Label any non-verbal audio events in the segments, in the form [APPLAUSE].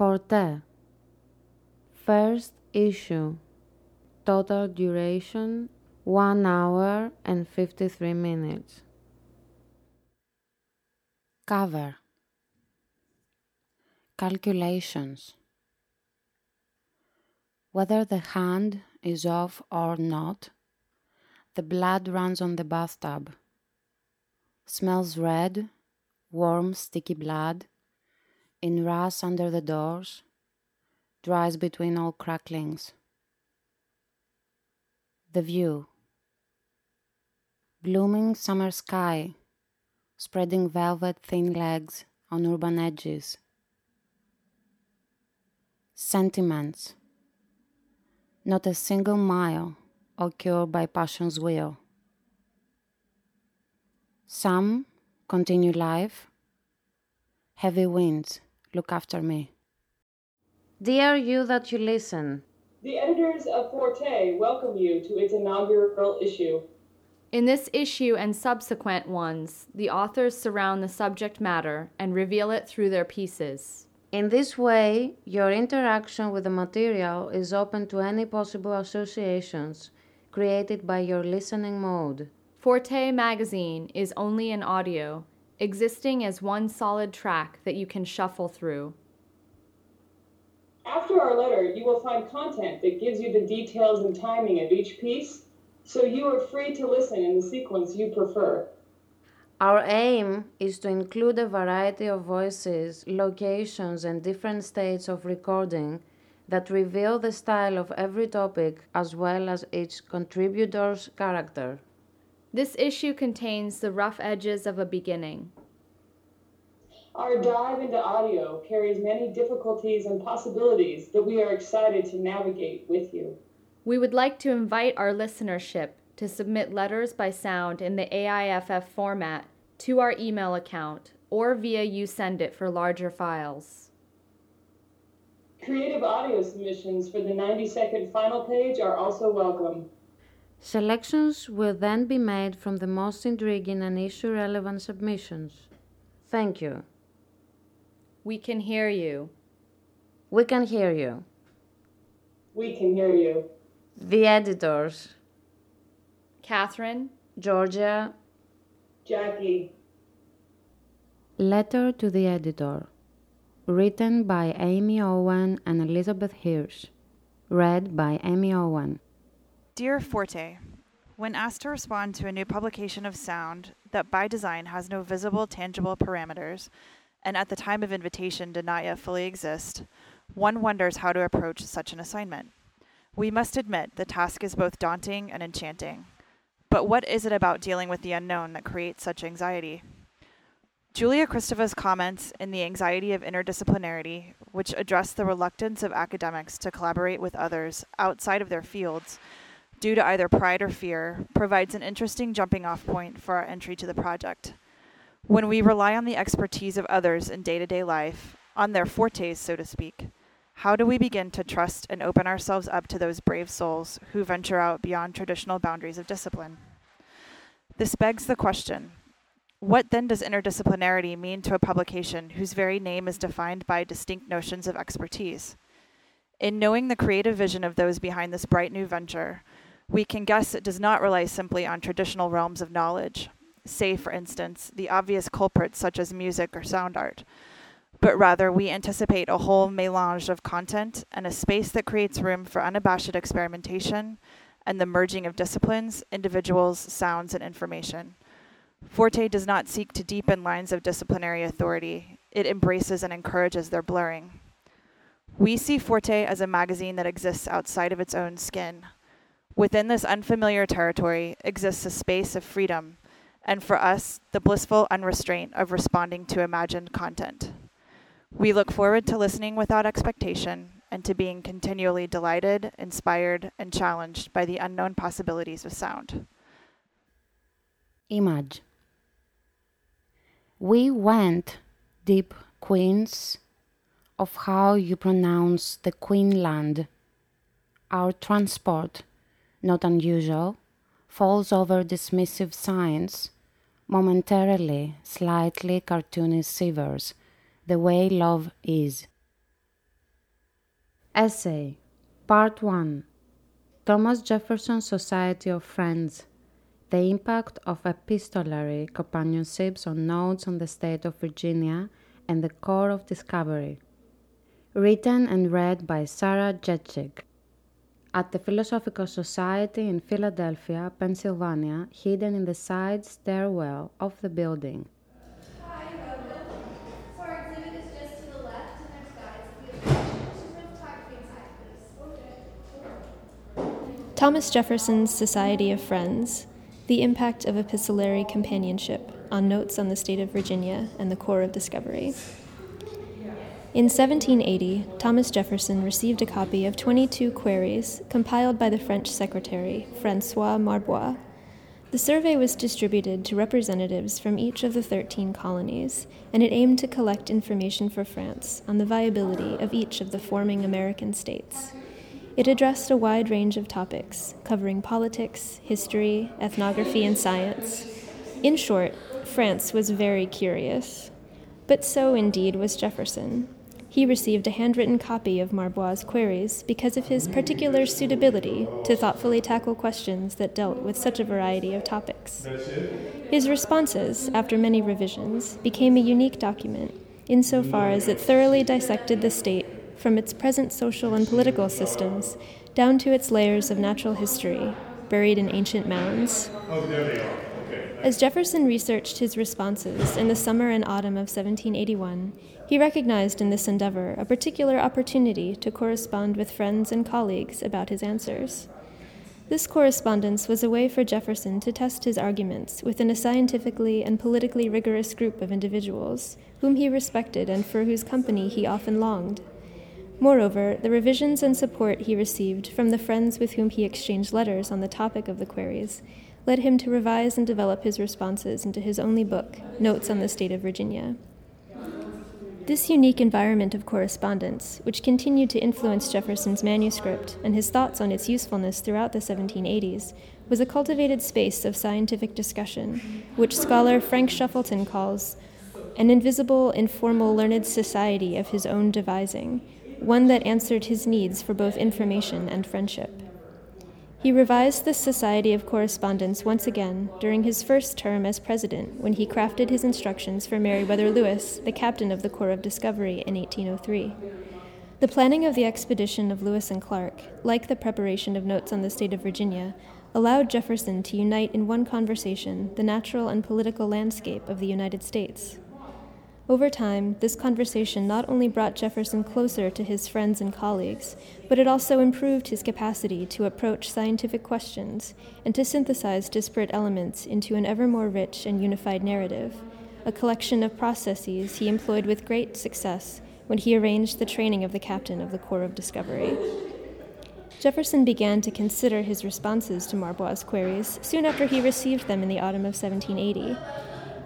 Forte. First issue. Total duration 1 hour and 53 minutes. Cover. Calculations. Whether the hand is off or not, the blood runs on the bathtub. Smells red, warm, sticky blood, in rust under the doors, dries between all cracklings. The view. Blooming summer sky, spreading velvet thin legs on urban edges. Sentiments. Not a single mile occurred by passion's wheel. Some continue life. Heavy winds look after me. Dear you that you listen, The editors of Forte welcome you to its inaugural issue. In this issue and subsequent ones, the authors surround the subject matter and reveal it through their pieces. in this way, your interaction with the material is open to any possible associations created by your listening mode. Forte magazine is only in audio, existing as one solid track that you can shuffle through. After our letter, you will find content that gives you the details and timing of each piece, so you are free to listen in the sequence you prefer. Our aim is to include a variety of voices, locations, and different states of recording that reveal the style of every topic as well as each contributor's character. This issue contains the rough edges of a beginning. Our dive into audio carries many difficulties and possibilities that we are excited to navigate with you. We would like to invite our listenership to submit letters by sound in the AIFF format to our email account or via YouSendIt for larger files. Creative audio submissions for the 90 second final page are also welcome. Selections will then be made from the most intriguing and issue relevant submissions. Thank you. We can hear you. We can hear you. We can hear you. The editors Catherine, Georgia, Jackie, Letter to the Editor. Written by Amy Owen and Elizabeth Hirsch. Read by Amy Owen. Dear Forte, when asked to respond to a new publication of sound that by design has no visible, tangible parameters, and at the time of invitation did not yet fully exist, one wonders how to approach such an assignment. We must admit the task is both daunting and enchanting. But what is it about dealing with the unknown that creates such anxiety? Julia Kristeva's comments in The Anxiety of Interdisciplinarity, which address the reluctance of academics to collaborate with others outside of their fields due to either pride or fear, provides an interesting jumping off point for our entry to the project. When we rely on the expertise of others in day to day life, on their fortes, so to speak, how do we begin to trust and open ourselves up to those brave souls who venture out beyond traditional boundaries of discipline? This begs the question what then does interdisciplinarity mean to a publication whose very name is defined by distinct notions of expertise? In knowing the creative vision of those behind this bright new venture, we can guess it does not rely simply on traditional realms of knowledge, say, for instance, the obvious culprits such as music or sound art, but rather we anticipate a whole melange of content and a space that creates room for unabashed experimentation and the merging of disciplines, individuals, sounds, and information. Forte does not seek to deepen lines of disciplinary authority, it embraces and encourages their blurring. We see Forte as a magazine that exists outside of its own skin. Within this unfamiliar territory exists a space of freedom, and for us, the blissful unrestraint of responding to imagined content. We look forward to listening without expectation and to being continually delighted, inspired, and challenged by the unknown possibilities of sound. Image. We went deep queens of how you pronounce the Queenland. Our transport, not unusual, falls over dismissive signs, momentarily, slightly cartoonish shivers, the way love is. Essay Part 1 Thomas Jefferson Society of Friends The Impact of Epistolary Companionships on Notes on the State of Virginia and the Corps of Discovery. Written and read by Sarah Jettchik. At the Philosophical Society in Philadelphia, Pennsylvania, hidden in the side stairwell of the building. Thomas Jefferson's Society of Friends The Impact of Epistolary Companionship on Notes on the State of Virginia and the Corps of Discovery. In 1780, Thomas Jefferson received a copy of 22 queries compiled by the French secretary, Francois Marbois. The survey was distributed to representatives from each of the 13 colonies, and it aimed to collect information for France on the viability of each of the forming American states. It addressed a wide range of topics, covering politics, history, ethnography, and science. In short, France was very curious. But so indeed was Jefferson. He received a handwritten copy of Marbois' queries because of his particular suitability to thoughtfully tackle questions that dealt with such a variety of topics. His responses, after many revisions, became a unique document insofar as it thoroughly dissected the state from its present social and political systems down to its layers of natural history, buried in ancient mounds. As Jefferson researched his responses in the summer and autumn of 1781, he recognized in this endeavor a particular opportunity to correspond with friends and colleagues about his answers. This correspondence was a way for Jefferson to test his arguments within a scientifically and politically rigorous group of individuals whom he respected and for whose company he often longed. Moreover, the revisions and support he received from the friends with whom he exchanged letters on the topic of the queries led him to revise and develop his responses into his only book, Notes on the State of Virginia. This unique environment of correspondence, which continued to influence Jefferson's manuscript and his thoughts on its usefulness throughout the 1780s, was a cultivated space of scientific discussion, which scholar Frank Shuffleton calls an invisible, informal, learned society of his own devising, one that answered his needs for both information and friendship. He revised the Society of Correspondence once again during his first term as president when he crafted his instructions for Meriwether Lewis, the captain of the Corps of Discovery, in 1803. The planning of the expedition of Lewis and Clark, like the preparation of notes on the state of Virginia, allowed Jefferson to unite in one conversation the natural and political landscape of the United States. Over time, this conversation not only brought Jefferson closer to his friends and colleagues, but it also improved his capacity to approach scientific questions and to synthesize disparate elements into an ever more rich and unified narrative, a collection of processes he employed with great success when he arranged the training of the captain of the Corps of Discovery. Jefferson began to consider his responses to Marbois' queries soon after he received them in the autumn of 1780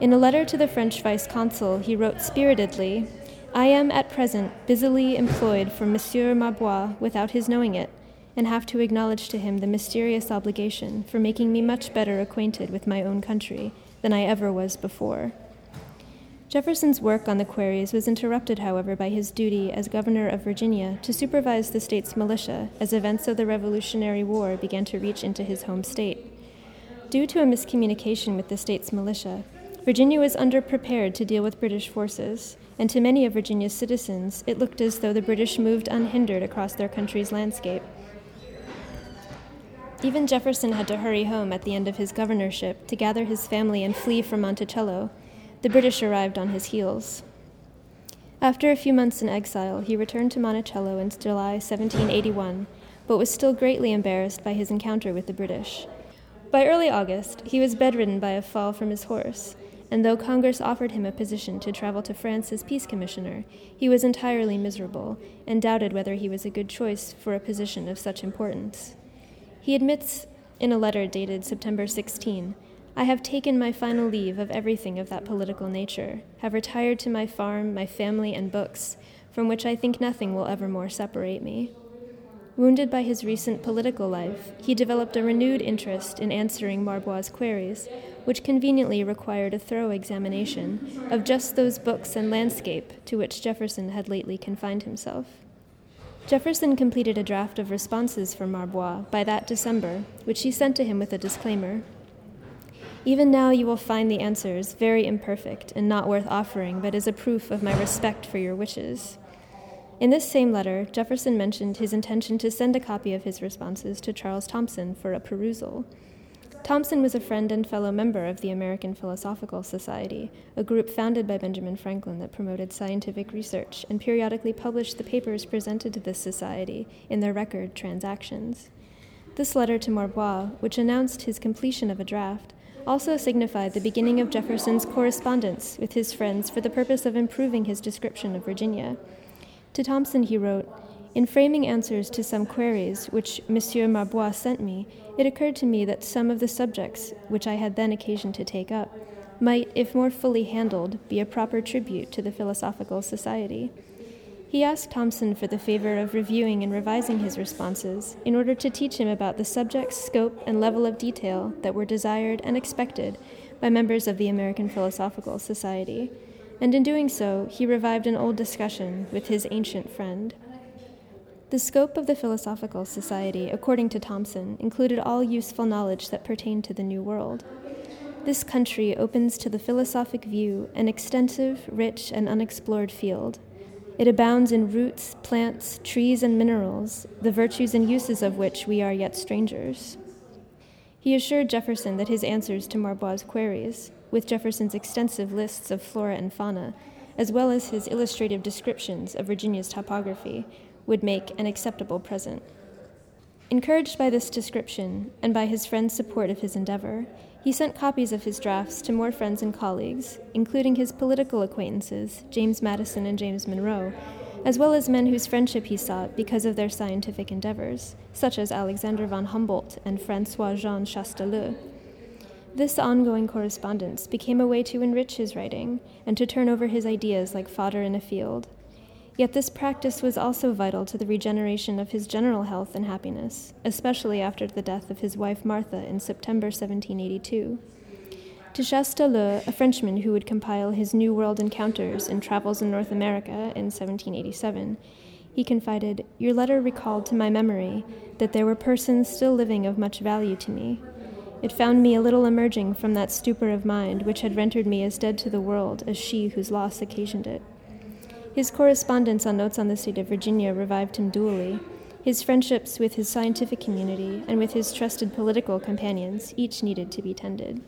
in a letter to the French vice consul, he wrote spiritedly I am at present busily employed for Monsieur Marbois without his knowing it, and have to acknowledge to him the mysterious obligation for making me much better acquainted with my own country than I ever was before. Jefferson's work on the queries was interrupted, however, by his duty as governor of Virginia to supervise the state's militia as events of the Revolutionary War began to reach into his home state. Due to a miscommunication with the state's militia, Virginia was underprepared to deal with British forces, and to many of Virginia's citizens, it looked as though the British moved unhindered across their country's landscape. Even Jefferson had to hurry home at the end of his governorship to gather his family and flee from Monticello. The British arrived on his heels. After a few months in exile, he returned to Monticello in July 1781, but was still greatly embarrassed by his encounter with the British. By early August, he was bedridden by a fall from his horse, and though Congress offered him a position to travel to France as peace commissioner, he was entirely miserable and doubted whether he was a good choice for a position of such importance. He admits in a letter dated September 16 I have taken my final leave of everything of that political nature, have retired to my farm, my family, and books, from which I think nothing will ever more separate me. Wounded by his recent political life, he developed a renewed interest in answering Marbois' queries, which conveniently required a thorough examination of just those books and landscape to which Jefferson had lately confined himself. Jefferson completed a draft of responses for Marbois by that December, which he sent to him with a disclaimer. Even now you will find the answers very imperfect and not worth offering, but as a proof of my respect for your wishes. In this same letter, Jefferson mentioned his intention to send a copy of his responses to Charles Thomson for a perusal. Thomson was a friend and fellow member of the American Philosophical Society, a group founded by Benjamin Franklin that promoted scientific research and periodically published the papers presented to this society in their record Transactions. This letter to Marbois, which announced his completion of a draft, also signified the beginning of Jefferson's correspondence with his friends for the purpose of improving his description of Virginia. To Thomson, he wrote, in framing answers to some queries which Monsieur Marbois sent me, it occurred to me that some of the subjects which I had then occasion to take up might, if more fully handled, be a proper tribute to the Philosophical Society. He asked Thomson for the favor of reviewing and revising his responses in order to teach him about the subjects, scope, and level of detail that were desired and expected by members of the American Philosophical Society. And in doing so, he revived an old discussion with his ancient friend. The scope of the Philosophical Society, according to Thomson, included all useful knowledge that pertained to the New World. This country opens to the philosophic view an extensive, rich, and unexplored field. It abounds in roots, plants, trees, and minerals, the virtues and uses of which we are yet strangers. He assured Jefferson that his answers to Marbois' queries, with Jefferson's extensive lists of flora and fauna, as well as his illustrative descriptions of Virginia's topography, would make an acceptable present. Encouraged by this description and by his friend's support of his endeavor, he sent copies of his drafts to more friends and colleagues, including his political acquaintances, James Madison and James Monroe, as well as men whose friendship he sought because of their scientific endeavors, such as Alexander von Humboldt and Francois Jean Chastellux. This ongoing correspondence became a way to enrich his writing and to turn over his ideas like fodder in a field, Yet this practice was also vital to the regeneration of his general health and happiness, especially after the death of his wife Martha in September 1782. To Chastellux, a Frenchman who would compile his New World Encounters and Travels in North America in 1787, he confided, Your letter recalled to my memory that there were persons still living of much value to me. It found me a little emerging from that stupor of mind which had rendered me as dead to the world as she whose loss occasioned it. His correspondence on Notes on the State of Virginia revived him dually. His friendships with his scientific community and with his trusted political companions each needed to be tended.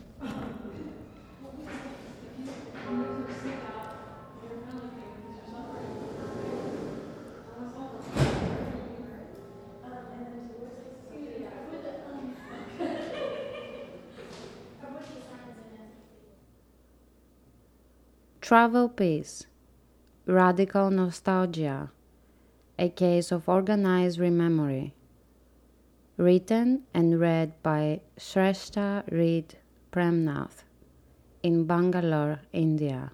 Travel Peace Radical Nostalgia A Case of Organized Rememory. Written and read by Sreshta Rit Premnath in Bangalore, India.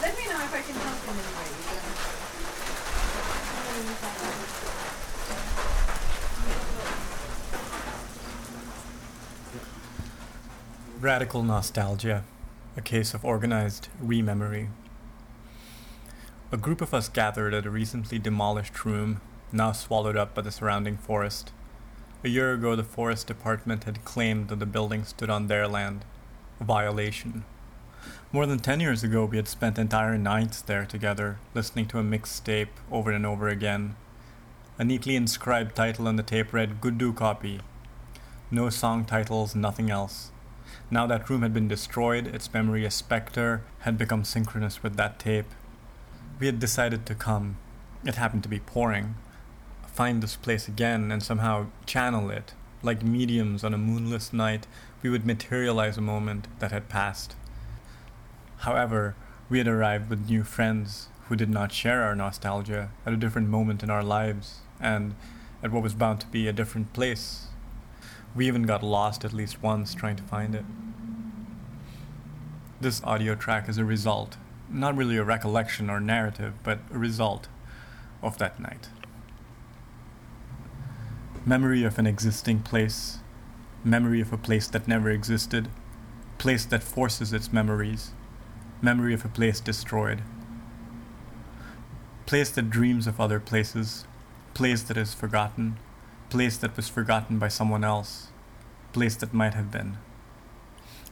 Let me know if I can help in any way. Radical nostalgia, a case of organized rememory. A group of us gathered at a recently demolished room, now swallowed up by the surrounding forest. A year ago, the forest department had claimed that the building stood on their land, a violation. More than ten years ago, we had spent entire nights there together, listening to a mixtape over and over again. A neatly inscribed title on the tape read Guddu Copy. No song titles, nothing else. Now that room had been destroyed, its memory, a specter, had become synchronous with that tape. We had decided to come. It happened to be pouring. Find this place again and somehow channel it. Like mediums on a moonless night, we would materialize a moment that had passed. However, we had arrived with new friends who did not share our nostalgia at a different moment in our lives and at what was bound to be a different place we even got lost at least once trying to find it. This audio track is a result, not really a recollection or narrative, but a result of that night. Memory of an existing place, memory of a place that never existed, place that forces its memories, memory of a place destroyed, place that dreams of other places, place that is forgotten, place that was forgotten by someone else, place that might have been,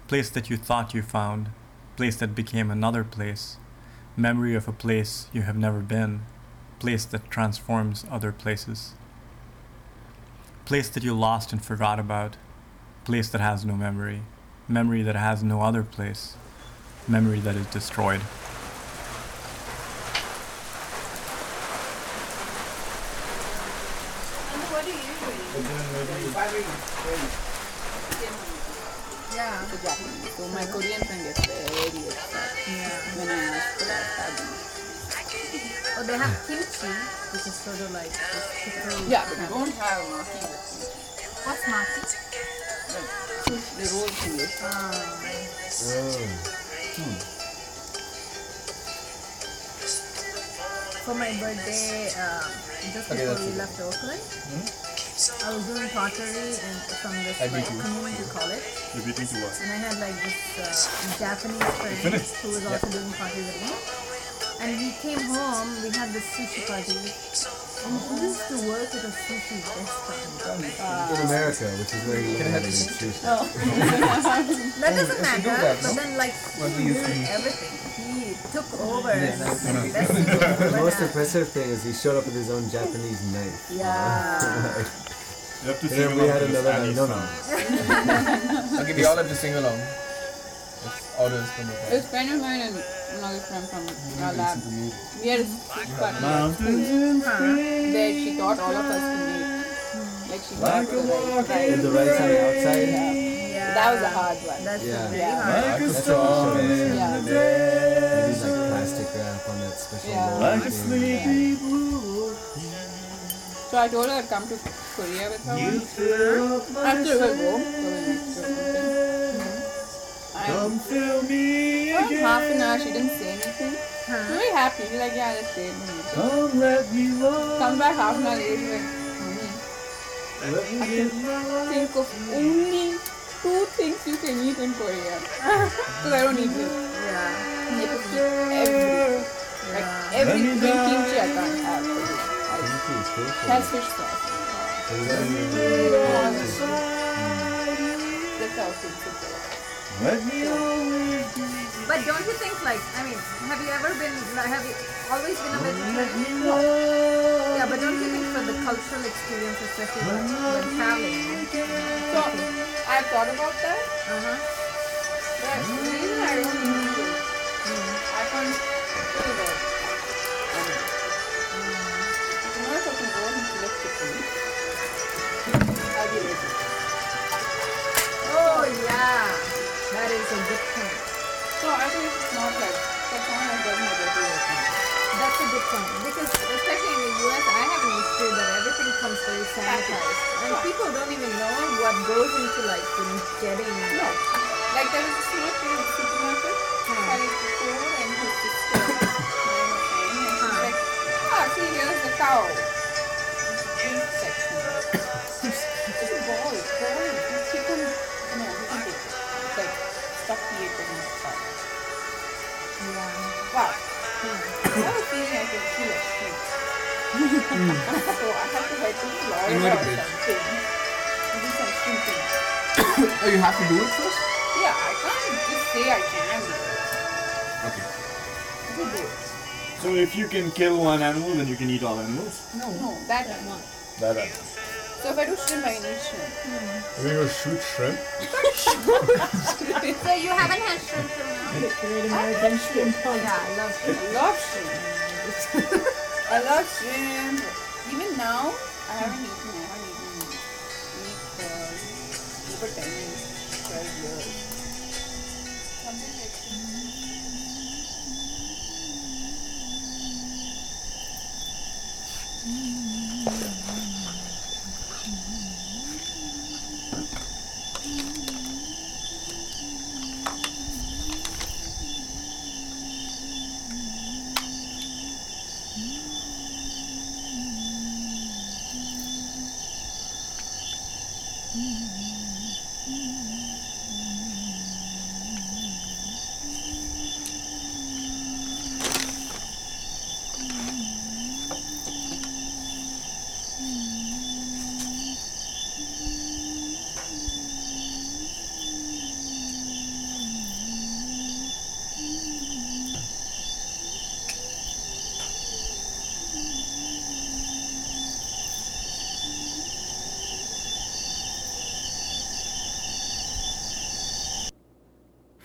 place that you thought you found, place that became another place, memory of a place you have never been, place that transforms other places, place that you lost and forgot about, place that has no memory, memory that has no other place, memory that is destroyed. And what do you usually Yeah. So my Korean friend gets very upset when I ask for that fabric. Oh, they have kimchi, which is sort of like this. Yeah, but we don't have maki with me. What's maki? The roll thing. For my birthday, um, just before we left Oakland, hmm? I was doing pottery and from this like, community college. You're beating to what? And I had like this uh, Japanese friend who was also doing pottery with me. And we came home, we had this sushi party. And we used to work at a sushi restaurant. in America, which is where you can have sushi. Oh. [LAUGHS] That doesn't matter, but then like he knew everything. He took over and like, the [LAUGHS] best sushi The ever most impressive thing is he showed up with his own Japanese knife. Yeah. [LAUGHS] You have to And then we had another knife. No, no. Okay, we all have to sing along. It's orders from the It was friend of mine and another friend from our lab. We had a speech party at school she taught all of us to make. Like she taught the right. With the rice on the outside. Yeah. That was a hard one. That's Yeah. very Yeah. hard. That's what he showed us. Yeah. They use like plastic wrap on that special Yeah. roll Like thing. So I told her I'd come to Korea with her. After we'll go. for the next trip or something. And half an hour she didn't say anything. She was very happy. She's like, yeah, let's stay. Don't let me love. Come back half an hour later. She's like, Mommy, I can think of only two things you can eat in Korea. [LAUGHS] Because I don't eat meat. Yeah. And you have to keep every, like every green kimchi I can't have. for you. It has fish sauce. That's how things But don't you think like I mean, have you ever been like, have you always been a vegetarian? Yeah, but don't you think for the cultural experience, especially when, when traveling? So I've thought about that. Uh-huh. But the reason I don't eat it, I can't feel about animals. You know, if I can go and select chicken, I'll be ready. Oh yeah, that is a good point. So I think it's not like for someone else doesn't have to do it. That's a good point because especially in the US, I have an issue that everything comes very sanitized, and people don't even know what goes into like getting. No. Like there was a kid in the supermarket, had his before and his sister [LAUGHS] and she was like, ah, see, here's the cow. Section. Like stuffed meat in the cow. Wow. I have a feeling I could kill a sheep. so I have to head to Florida or Invertebrate. something. And do some shooting. [COUGHS] Oh, you have to do it first? Yeah, I can't just say I can do it. Okay. I could do it. So if you can kill one animal, then you can eat all animals. No, no, that I'm not. That I So if I do shrimp, I can eat shrimp. You're gonna go shoot shrimp? So you haven't had shrimp till now? Yeah, I love shrimp. I love shrimp. I love shrimp. Even now, I haven't eaten. I haven't eaten meat uh, for over ten years,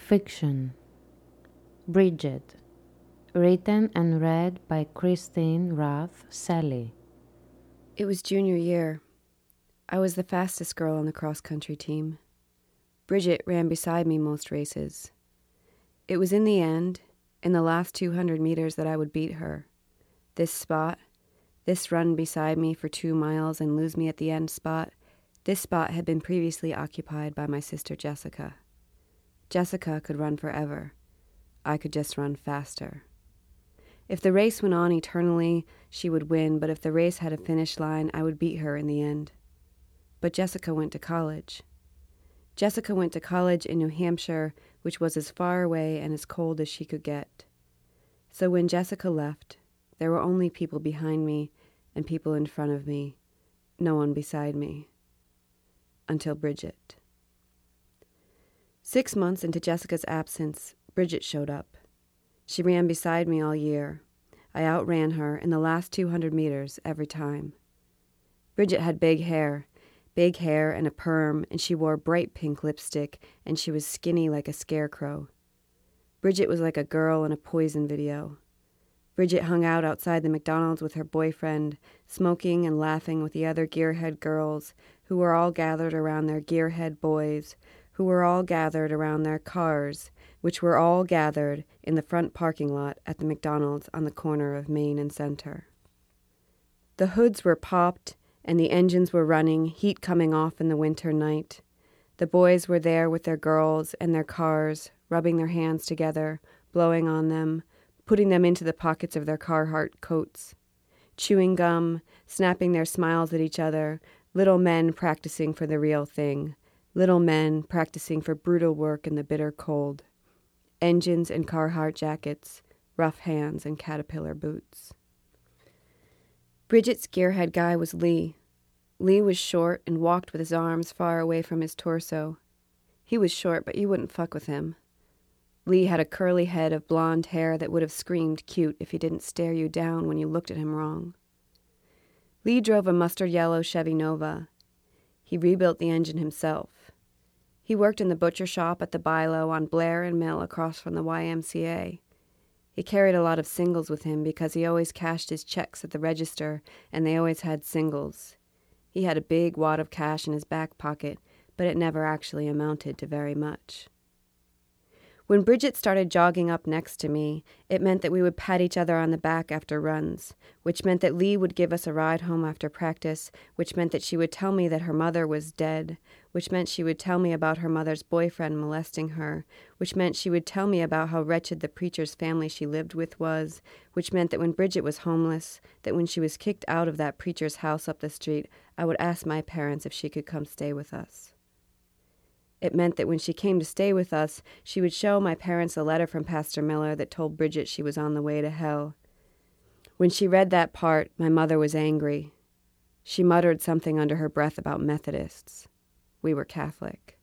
Fiction Bridget Written and read by Christine Rath Sally. It was junior year. I was the fastest girl on the cross country team. Bridget ran beside me most races. It was in the end, in the last 200 meters, that I would beat her. This spot, this run beside me for two miles and lose me at the end spot, this spot had been previously occupied by my sister Jessica. Jessica could run forever. I could just run faster. If the race went on eternally, she would win, but if the race had a finish line, I would beat her in the end. But Jessica went to college. Jessica went to college in New Hampshire, which was as far away and as cold as she could get. So when Jessica left, there were only people behind me and people in front of me, no one beside me. Until Bridget. Six months into Jessica's absence, Bridget showed up. She ran beside me all year. I outran her in the last 200 meters every time. Bridget had big hair, big hair and a perm, and she wore bright pink lipstick, and she was skinny like a scarecrow. Bridget was like a girl in a poison video. Bridget hung out outside the McDonald's with her boyfriend, smoking and laughing with the other gearhead girls, who were all gathered around their gearhead boys, who were all gathered around their cars, which were all gathered in the front parking lot at the McDonald's on the corner of Main and Center. The hoods were popped and the engines were running, heat coming off in the winter night. The boys were there with their girls and their cars, rubbing their hands together, blowing on them, putting them into the pockets of their Carhartt coats, chewing gum, snapping their smiles at each other, little men practicing for the real thing, little men practicing for brutal work in the bitter cold, engines and Carhartt jackets, rough hands and caterpillar boots. Bridget's gearhead guy was Lee. Lee was short and walked with his arms far away from his torso. He was short, but you wouldn't fuck with him. Lee had a curly head of blonde hair that would have screamed cute if he didn't stare you down when you looked at him wrong. Lee drove a mustard yellow Chevy Nova. He rebuilt the engine himself. He worked in the butcher shop at the Bi-Lo on Blair and Mill across from the YMCA. He carried a lot of singles with him because he always cashed his checks at the register and they always had singles. He had a big wad of cash in his back pocket, but it never actually amounted to very much. When Bridget started jogging up next to me, it meant that we would pat each other on the back after runs, which meant that Lee would give us a ride home after practice, which meant that she would tell me that her mother was dead, which meant she would tell me about her mother's boyfriend molesting her, which meant she would tell me about how wretched the preacher's family she lived with was, which meant that when Bridget was homeless, that when she was kicked out of that preacher's house up the street, I would ask my parents if she could come stay with us. It meant that when she came to stay with us, she would show my parents a letter from Pastor Miller that told Bridget she was on the way to hell. When she read that part, my mother was angry. She muttered something under her breath about Methodists. We were Catholic.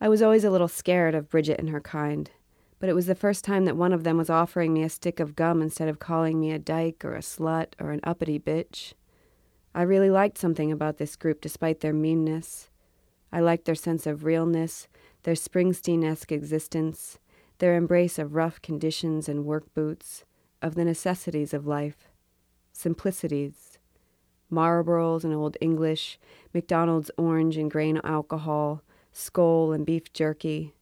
I was always a little scared of Bridget and her kind, but it was the first time that one of them was offering me a stick of gum instead of calling me a dyke or a slut or an uppity bitch. I really liked something about this group despite their meanness. I liked their sense of realness, their Springsteen esque existence, their embrace of rough conditions and work boots, of the necessities of life, simplicities, Marlboros and Old English, McDonald's orange and grain alcohol, Skoal and beef jerky.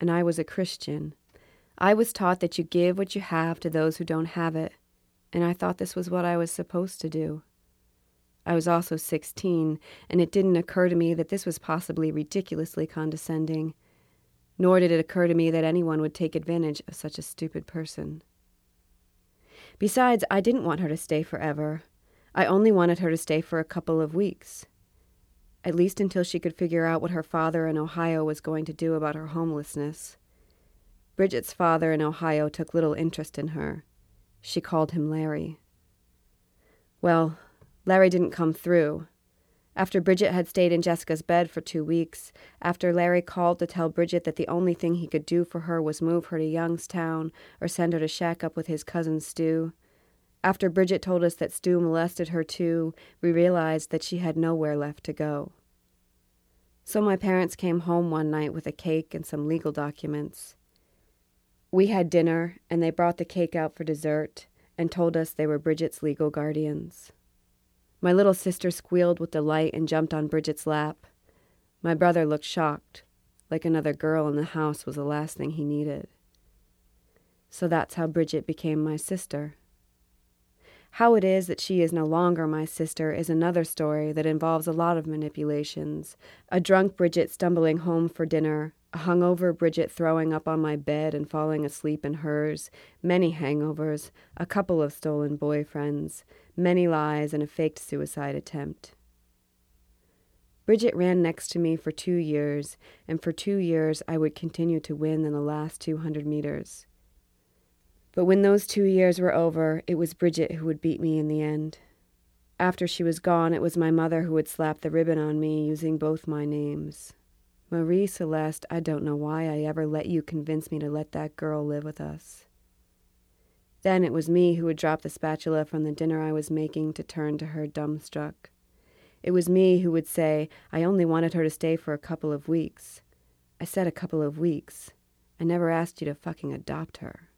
And I was a Christian. I was taught that you give what you have to those who don't have it, and I thought this was what I was supposed to do. I was also 16, and it didn't occur to me that this was possibly ridiculously condescending, nor did it occur to me that anyone would take advantage of such a stupid person. Besides, I didn't want her to stay forever. I only wanted her to stay for a couple of weeks. at least until she could figure out what her father in Ohio was going to do about her homelessness. Bridget's father in Ohio took little interest in her. She called him Larry. Well, Larry didn't come through. After Bridget had stayed in Jessica's bed for two weeks, after Larry called to tell Bridget that the only thing he could do for her was move her to Youngstown or send her to shack up with his cousin Stu, after Bridget told us that Stu molested her too, we realized that she had nowhere left to go. So my parents came home one night with a cake and some legal documents. We had dinner, and they brought the cake out for dessert and told us they were Bridget's legal guardians. My little sister squealed with delight and jumped on Bridget's lap. My brother looked shocked, like another girl in the house was the last thing he needed. So that's how Bridget became my sister. How it is that she is no longer my sister is another story that involves a lot of manipulations. A drunk Bridget stumbling home for dinner, a hungover Bridget throwing up on my bed and falling asleep in hers, many hangovers, a couple of stolen boyfriends, many lies, and a faked suicide attempt. Bridget ran next to me for two years, and for two years I would continue to win in the last 200 meters. But when those two years were over, it was Bridget who would beat me in the end. After she was gone, it was my mother who would slap the ribbon on me using both my names. Marie Celeste, I don't know why I ever let you convince me to let that girl live with us. Then it was me who would drop the spatula from the dinner I was making to turn to her dumbstruck. It was me who would say, I only wanted her to stay for a couple of weeks. I said a couple of weeks. I never asked you to fucking adopt her.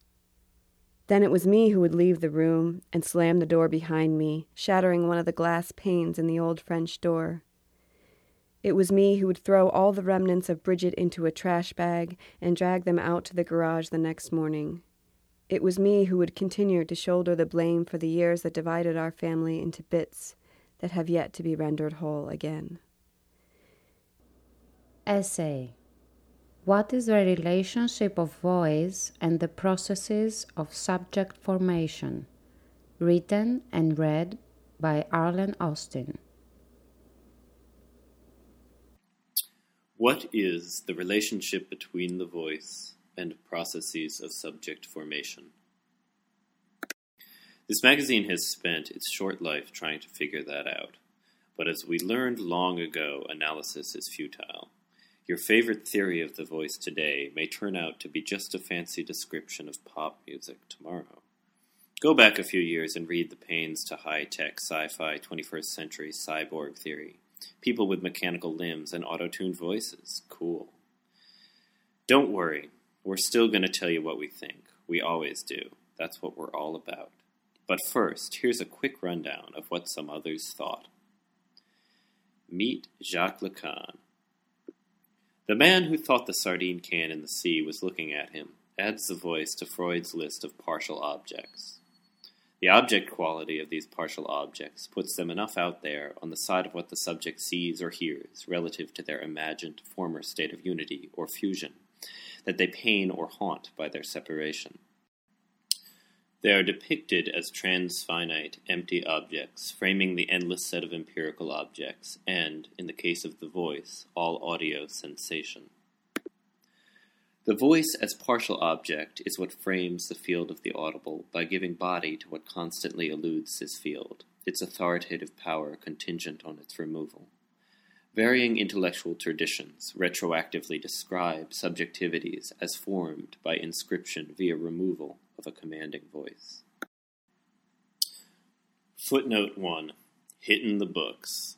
Then it was me who would leave the room and slam the door behind me, shattering one of the glass panes in the old French door. It was me who would throw all the remnants of Bridget into a trash bag and drag them out to the garage the next morning. It was me who would continue to shoulder the blame for the years that divided our family into bits that have yet to be rendered whole again. Essay what is the relationship of voice and the processes of subject formation? Written and read by Arlen Austin. What is the relationship between the voice and processes of subject formation? This magazine has spent its short life trying to figure that out, but as we learned long ago, analysis is futile. Your favorite theory of the voice today may turn out to be just a fancy description of pop music tomorrow. Go back a few years and read the pains to high tech, sci fi, 21st century cyborg theory. People with mechanical limbs and auto tuned voices. Cool. Don't worry, we're still going to tell you what we think. We always do. That's what we're all about. But first, here's a quick rundown of what some others thought. Meet Jacques Lacan, the man who thought the sardine can in the sea was looking at him adds the voice to Freud's list of partial objects. The object quality of these partial objects puts them enough out there on the side of what the subject sees or hears relative to their imagined former state of unity or fusion, that they pain or haunt by their separation. They are depicted as transfinite, empty objects, framing the endless set of empirical objects, and, in the case of the voice, all audio sensation. The voice as partial object is what frames the field of the audible by giving body to what constantly eludes this field, its authoritative power contingent on its removal. Varying intellectual traditions retroactively describe subjectivities as formed by inscription via removal of a commanding voice. Footnote 1 Hittin' the Books.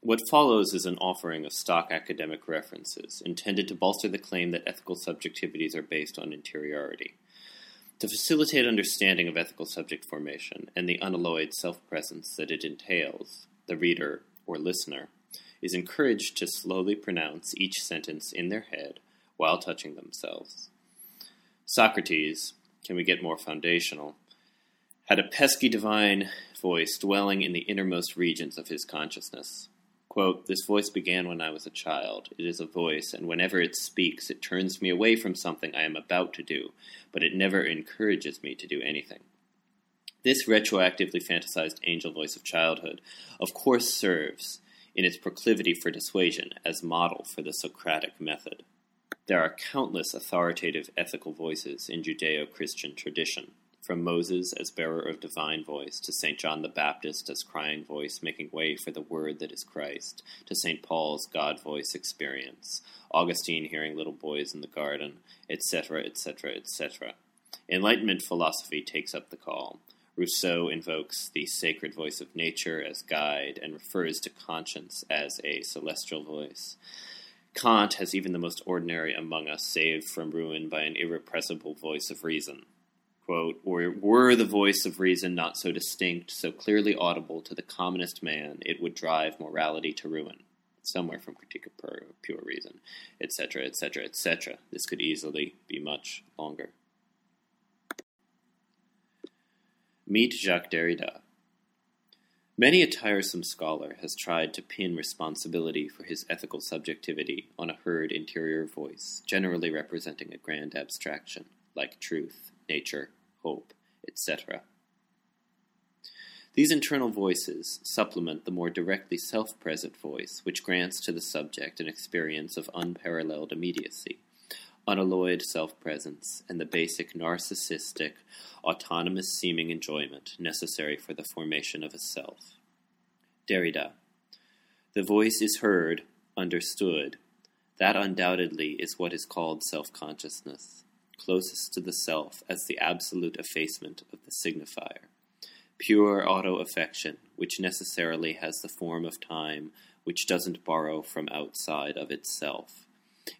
What follows is an offering of stock academic references intended to bolster the claim that ethical subjectivities are based on interiority. To facilitate understanding of ethical subject formation and the unalloyed self presence that it entails, the reader, or listener, is encouraged to slowly pronounce each sentence in their head while touching themselves. Socrates, can we get more foundational, had a pesky divine voice dwelling in the innermost regions of his consciousness. Quote, this voice began when I was a child. It is a voice, and whenever it speaks, it turns me away from something I am about to do, but it never encourages me to do anything. This retroactively fantasized angel voice of childhood, of course, serves in its proclivity for dissuasion as model for the Socratic method. There are countless authoritative ethical voices in Judeo Christian tradition, from Moses as bearer of divine voice to St. John the Baptist as crying voice making way for the word that is Christ, to St. Paul's God voice experience, Augustine hearing little boys in the garden, etc., etc., etc. Enlightenment philosophy takes up the call. Rousseau invokes the sacred voice of nature as guide and refers to conscience as a celestial voice. Kant has even the most ordinary among us saved from ruin by an irrepressible voice of reason quote, or were the voice of reason not so distinct, so clearly audible to the commonest man, it would drive morality to ruin. Somewhere from Critique of Pure Reason, etc., etc., etc. This could easily be much longer. Meet Jacques Derrida. Many a tiresome scholar has tried to pin responsibility for his ethical subjectivity on a heard interior voice, generally representing a grand abstraction, like truth, nature, hope, etc. These internal voices supplement the more directly self present voice, which grants to the subject an experience of unparalleled immediacy, unalloyed self presence, and the basic narcissistic, autonomous seeming enjoyment necessary for the formation of a self. Derrida. The voice is heard, understood. That undoubtedly is what is called self consciousness closest to the self as the absolute effacement of the signifier. Pure auto affection, which necessarily has the form of time, which doesn't borrow from outside of itself.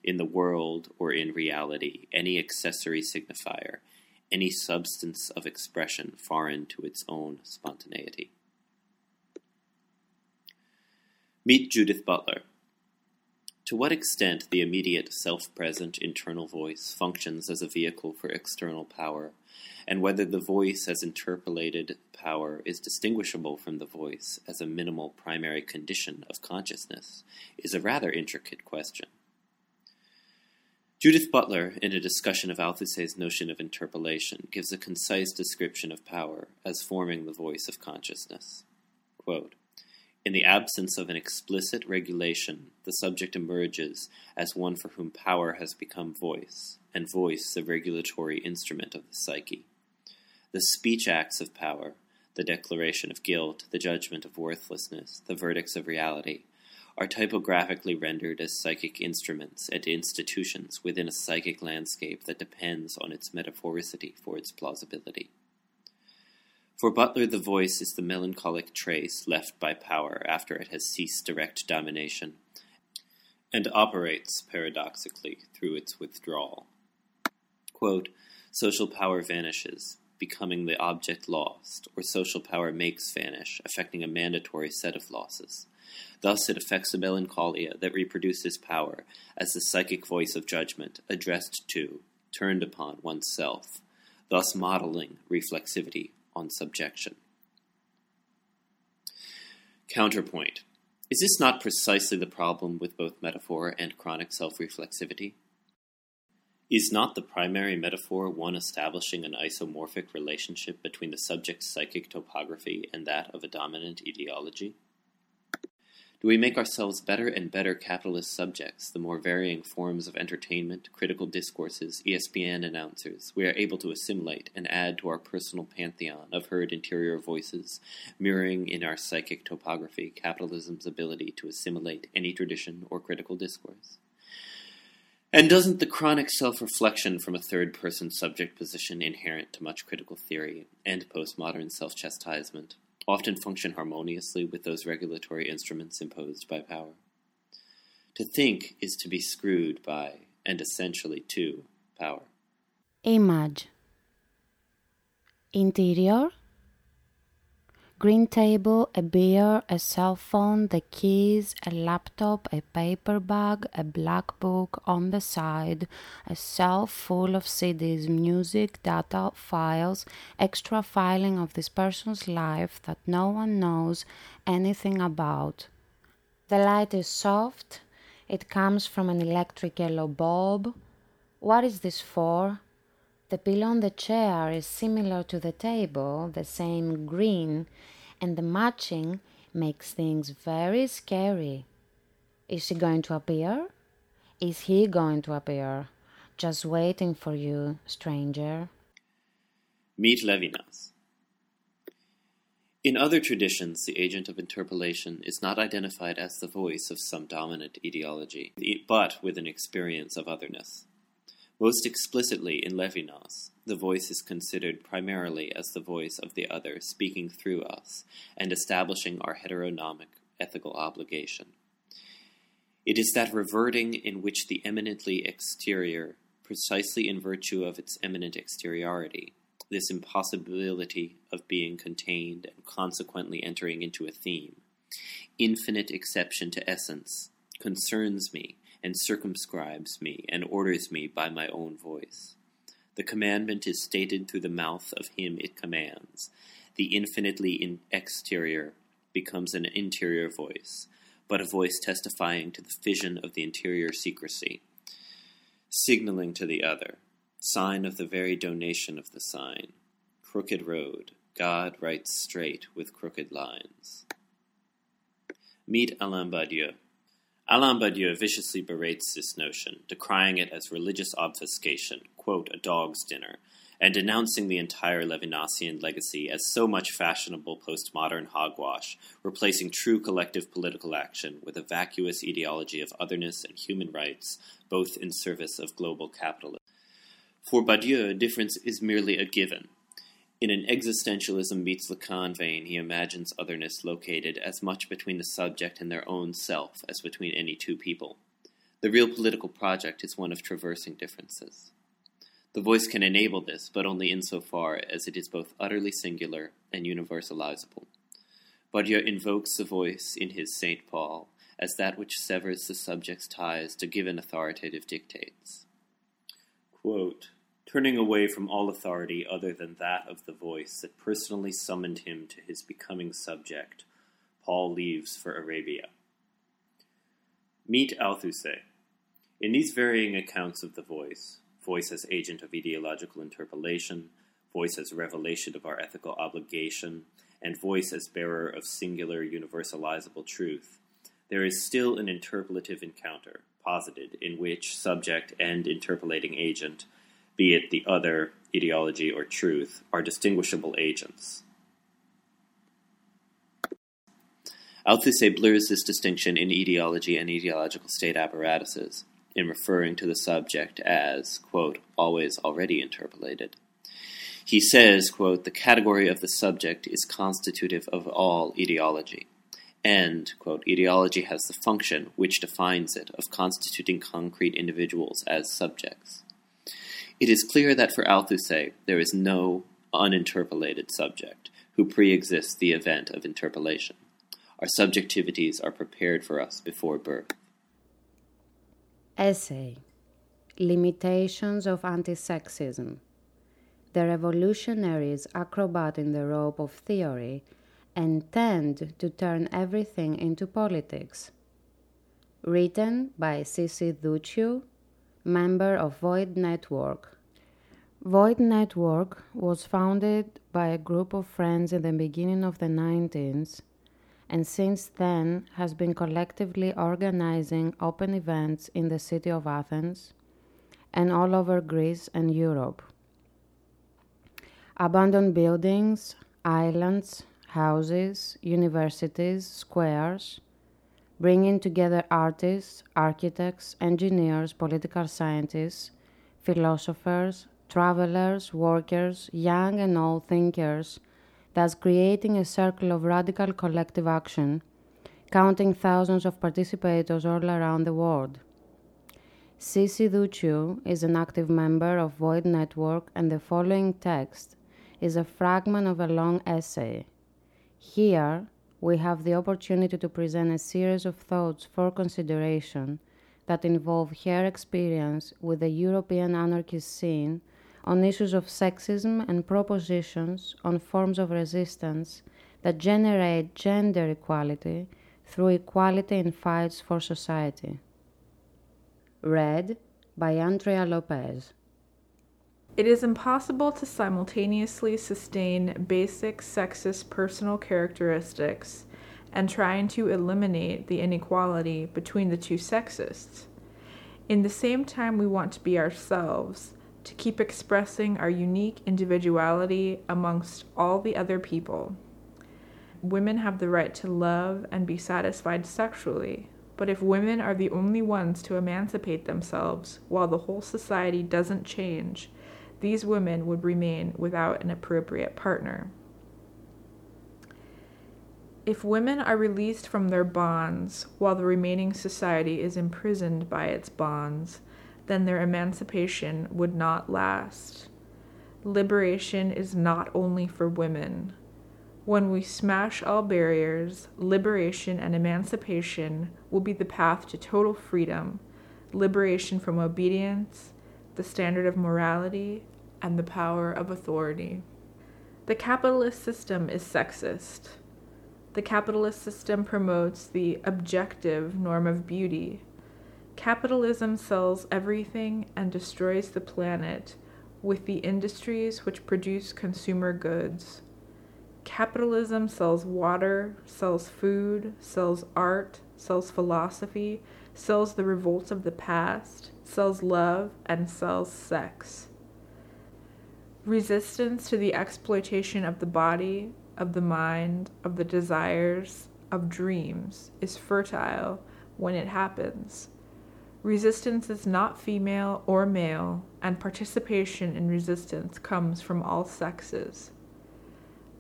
In the world or in reality, any accessory signifier, any substance of expression foreign to its own spontaneity. Meet Judith Butler. To what extent the immediate self present internal voice functions as a vehicle for external power, and whether the voice as interpolated power is distinguishable from the voice as a minimal primary condition of consciousness, is a rather intricate question. Judith Butler, in a discussion of Althusser's notion of interpolation, gives a concise description of power as forming the voice of consciousness. Quote, in the absence of an explicit regulation, the subject emerges as one for whom power has become voice, and voice the regulatory instrument of the psyche. The speech acts of power, the declaration of guilt, the judgment of worthlessness, the verdicts of reality, are typographically rendered as psychic instruments and institutions within a psychic landscape that depends on its metaphoricity for its plausibility. For Butler, the voice is the melancholic trace left by power after it has ceased direct domination, and operates, paradoxically, through its withdrawal. Quote, social power vanishes, becoming the object lost, or social power makes vanish, affecting a mandatory set of losses. Thus, it affects a melancholia that reproduces power as the psychic voice of judgment, addressed to, turned upon oneself, thus modeling reflexivity on subjection. Counterpoint Is this not precisely the problem with both metaphor and chronic self reflexivity? Is not the primary metaphor one establishing an isomorphic relationship between the subject's psychic topography and that of a dominant ideology? Do we make ourselves better and better capitalist subjects the more varying forms of entertainment, critical discourses, ESPN announcers we are able to assimilate and add to our personal pantheon of heard interior voices, mirroring in our psychic topography capitalism's ability to assimilate any tradition or critical discourse? And doesn't the chronic self reflection from a third person subject position inherent to much critical theory and postmodern self chastisement often function harmoniously with those regulatory instruments imposed by power. To think is to be screwed by, and essentially to, power. Image Interior Green table, a beer, a cell phone, the keys, a laptop, a paper bag, a black book on the side, a shelf full of CDs, music, data, files, extra filing of this person's life that no one knows anything about. The light is soft, it comes from an electric yellow bulb. What is this for? The pillow on the chair is similar to the table, the same green, and the matching makes things very scary. Is she going to appear? Is he going to appear? Just waiting for you, stranger. Meet Levinas. In other traditions, the agent of interpolation is not identified as the voice of some dominant ideology, but with an experience of otherness. Most explicitly in Levinas, the voice is considered primarily as the voice of the other speaking through us and establishing our heteronomic ethical obligation. It is that reverting in which the eminently exterior, precisely in virtue of its eminent exteriority, this impossibility of being contained and consequently entering into a theme, infinite exception to essence, concerns me and circumscribes me and orders me by my own voice. The commandment is stated through the mouth of him it commands. The infinitely in exterior becomes an interior voice, but a voice testifying to the fission of the interior secrecy, signaling to the other, sign of the very donation of the sign. Crooked road, God writes straight with crooked lines. Meet Alain Badiou. Alain Badiou viciously berates this notion, decrying it as religious obfuscation, quote, a dog's dinner, and denouncing the entire Levinasian legacy as so much fashionable postmodern hogwash, replacing true collective political action with a vacuous ideology of otherness and human rights, both in service of global capitalism. For Badiou, difference is merely a given. In an existentialism meets Lacan vein, he imagines otherness located as much between the subject and their own self as between any two people. The real political project is one of traversing differences. The voice can enable this, but only insofar as it is both utterly singular and universalizable. Badiou invokes the voice in his St. Paul as that which severs the subject's ties to given authoritative dictates. Quote, turning away from all authority other than that of the voice that personally summoned him to his becoming subject, Paul leaves for Arabia. Meet Althusser. In these varying accounts of the voice, voice as agent of ideological interpolation, voice as revelation of our ethical obligation, and voice as bearer of singular universalizable truth, there is still an interpolative encounter posited in which subject and interpolating agent be it the other, ideology, or truth, are distinguishable agents. Althusser blurs this distinction in ideology and ideological state apparatuses, in referring to the subject as, quote, always already interpolated. He says, quote, the category of the subject is constitutive of all ideology, and, quote, ideology has the function, which defines it, of constituting concrete individuals as subjects. It is clear that for Althusser there is no uninterpolated subject who pre-exists the event of interpolation. Our subjectivities are prepared for us before birth. Essay Limitations of Anti-Sexism The revolutionaries acrobat in the rope of theory and tend to turn everything into politics. Written by Sisi Duciu member of Void Network. Void Network was founded by a group of friends in the beginning of the 19th and since then has been collectively organizing open events in the city of Athens and all over Greece and Europe. Abandoned buildings, islands, houses, universities, squares, bringing together artists, architects, engineers, political scientists, philosophers, travelers, workers, young and old thinkers, thus creating a circle of radical collective action, counting thousands of participators all around the world. Sisi Duciu is an active member of Void Network, and the following text is a fragment of a long essay. Here, we have the opportunity to present a series of thoughts for consideration that involve her experience with the European anarchist scene on issues of sexism and propositions on forms of resistance that generate gender equality through equality in fights for society. Read by Andrea Lopez. It is impossible to simultaneously sustain basic sexist personal characteristics and trying to eliminate the inequality between the two sexes. In the same time, we want to be ourselves, to keep expressing our unique individuality amongst all the other people. Women have the right to love and be satisfied sexually, but if women are the only ones to emancipate themselves while the whole society doesn't change, these women would remain without an appropriate partner. If women are released from their bonds while the remaining society is imprisoned by its bonds, then their emancipation would not last. Liberation is not only for women. When we smash all barriers, liberation and emancipation will be the path to total freedom, liberation from obedience, the standard of morality, and the power of authority. The capitalist system is sexist. The capitalist system promotes the objective norm of beauty. Capitalism sells everything and destroys the planet with the industries which produce consumer goods. Capitalism sells water, sells food, sells art, sells philosophy, sells the revolts of the past, sells love, and sells sex. Resistance to the exploitation of the body, of the mind, of the desires, of dreams is fertile when it happens. Resistance is not female or male, and participation in resistance comes from all sexes.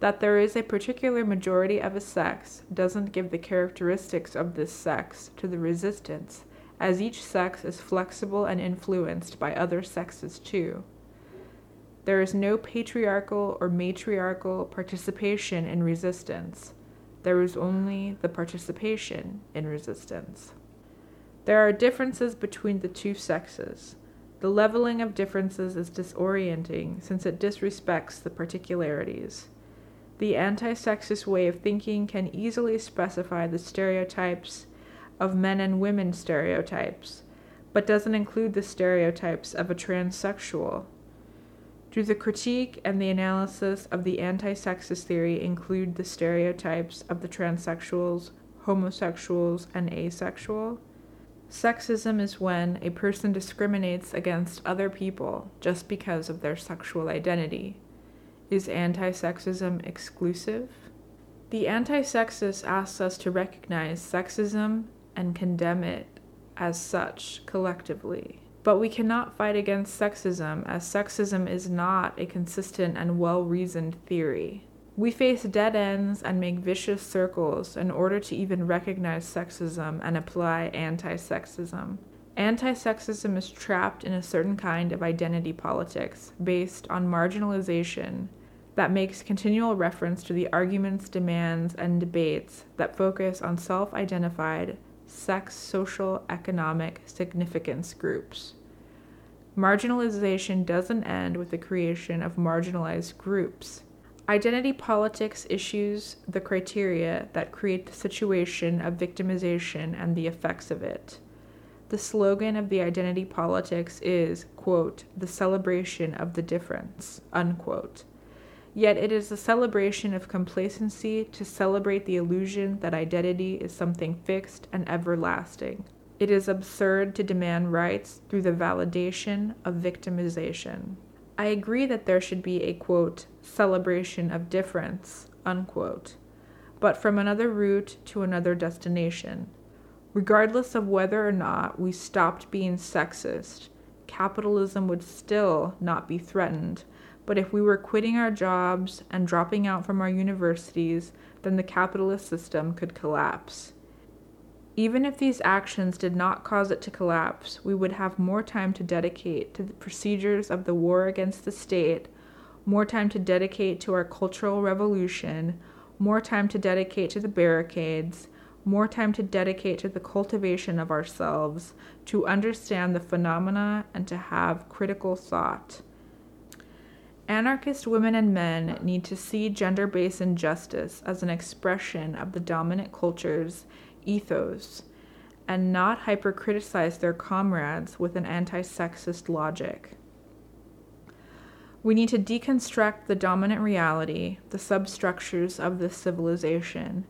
That there is a particular majority of a sex doesn't give the characteristics of this sex to the resistance, as each sex is flexible and influenced by other sexes too. There is no patriarchal or matriarchal participation in resistance. There is only the participation in resistance. There are differences between the two sexes. The leveling of differences is disorienting since it disrespects the particularities. The anti sexist way of thinking can easily specify the stereotypes of men and women stereotypes, but doesn't include the stereotypes of a transsexual. Do the critique and the analysis of the anti sexist theory include the stereotypes of the transsexuals, homosexuals, and asexual? Sexism is when a person discriminates against other people just because of their sexual identity. Is anti sexism exclusive? The anti sexist asks us to recognize sexism and condemn it as such collectively. But we cannot fight against sexism, as sexism is not a consistent and well reasoned theory. We face dead ends and make vicious circles in order to even recognize sexism and apply anti sexism. Anti sexism is trapped in a certain kind of identity politics based on marginalization that makes continual reference to the arguments, demands, and debates that focus on self identified sex, social, economic significance groups. Marginalization doesn't end with the creation of marginalized groups. Identity politics issues the criteria that create the situation of victimization and the effects of it. The slogan of the identity politics is, quote, the celebration of the difference, unquote. Yet it is a celebration of complacency to celebrate the illusion that identity is something fixed and everlasting. It is absurd to demand rights through the validation of victimization. I agree that there should be a quote, celebration of difference, unquote, but from another route to another destination. Regardless of whether or not we stopped being sexist, capitalism would still not be threatened but if we were quitting our jobs and dropping out from our universities, then the capitalist system could collapse. Even if these actions did not cause it to collapse, we would have more time to dedicate to the procedures of the war against the state, more time to dedicate to our cultural revolution, more time to dedicate to the barricades, more time to dedicate to the cultivation of ourselves, to understand the phenomena, and to have critical thought. Anarchist women and men need to see gender based injustice as an expression of the dominant culture's ethos and not hypercriticize their comrades with an anti sexist logic. We need to deconstruct the dominant reality, the substructures of this civilization.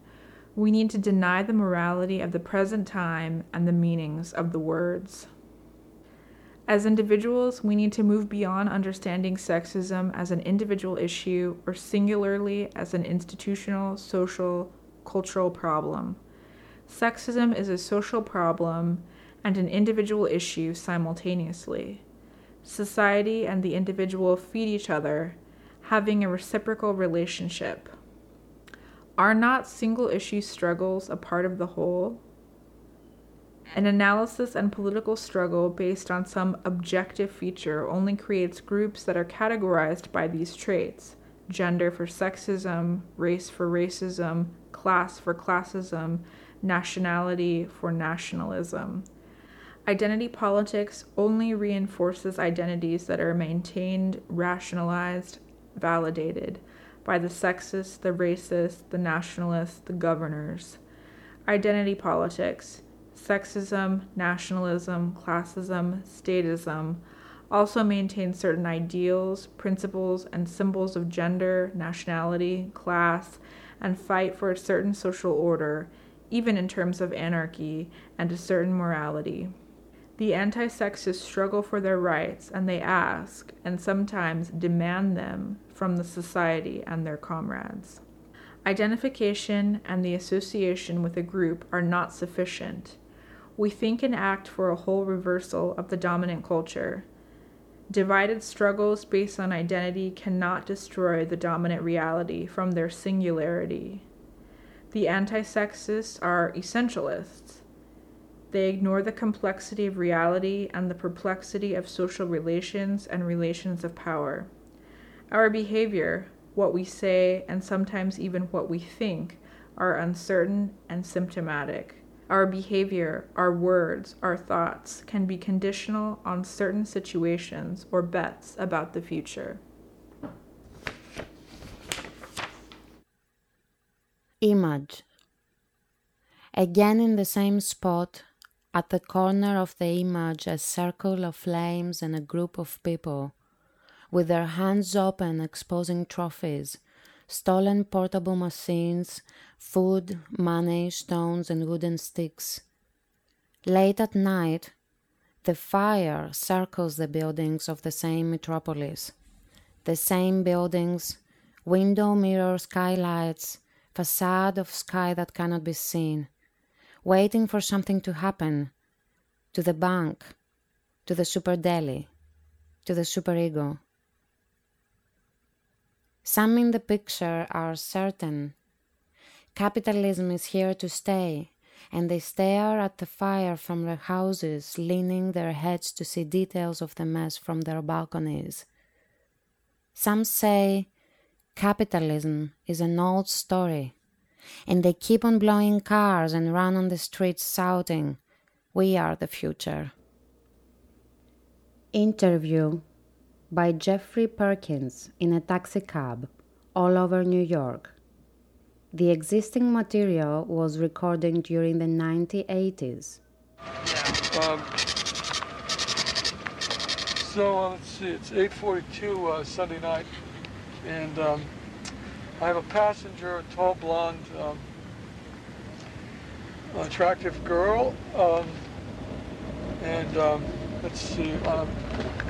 We need to deny the morality of the present time and the meanings of the words. As individuals, we need to move beyond understanding sexism as an individual issue or singularly as an institutional, social, cultural problem. Sexism is a social problem and an individual issue simultaneously. Society and the individual feed each other, having a reciprocal relationship. Are not single issue struggles a part of the whole? An analysis and political struggle based on some objective feature only creates groups that are categorized by these traits gender for sexism, race for racism, class for classism, nationality for nationalism. Identity politics only reinforces identities that are maintained, rationalized, validated by the sexist, the racist, the nationalist, the governors. Identity politics sexism, nationalism, classism, statism also maintain certain ideals, principles, and symbols of gender, nationality, class, and fight for a certain social order, even in terms of anarchy and a certain morality. The anti sexists struggle for their rights, and they ask, and sometimes demand them, from the society and their comrades. Identification and the association with a group are not sufficient we think and act for a whole reversal of the dominant culture. Divided struggles based on identity cannot destroy the dominant reality from their singularity. The anti sexists are essentialists. They ignore the complexity of reality and the perplexity of social relations and relations of power. Our behavior, what we say, and sometimes even what we think, are uncertain and symptomatic. Our behavior, our words, our thoughts can be conditional on certain situations or bets about the future. Image. Again in the same spot, at the corner of the image, a circle of flames and a group of people, with their hands open, exposing trophies, stolen portable machines, food, money, stones, and wooden sticks. Late at night, the fire circles the buildings of the same metropolis. The same buildings, window mirror skylights, facade of sky that cannot be seen, waiting for something to happen to the bank, to the super deli, to the superego. Some in the picture are certain. Capitalism is here to stay, and they stare at the fire from their houses, leaning their heads to see details of the mess from their balconies. Some say capitalism is an old story, and they keep on blowing cars and run on the streets shouting, We are the future. Interview by Jeffrey Perkins in a taxicab all over New York. The existing material was recorded during the 1980s. Yeah. Um, so uh, let's see, it's 8:42 uh, Sunday night, and um, I have a passenger, a tall blonde, um, attractive girl, um, and um, let's see. Um,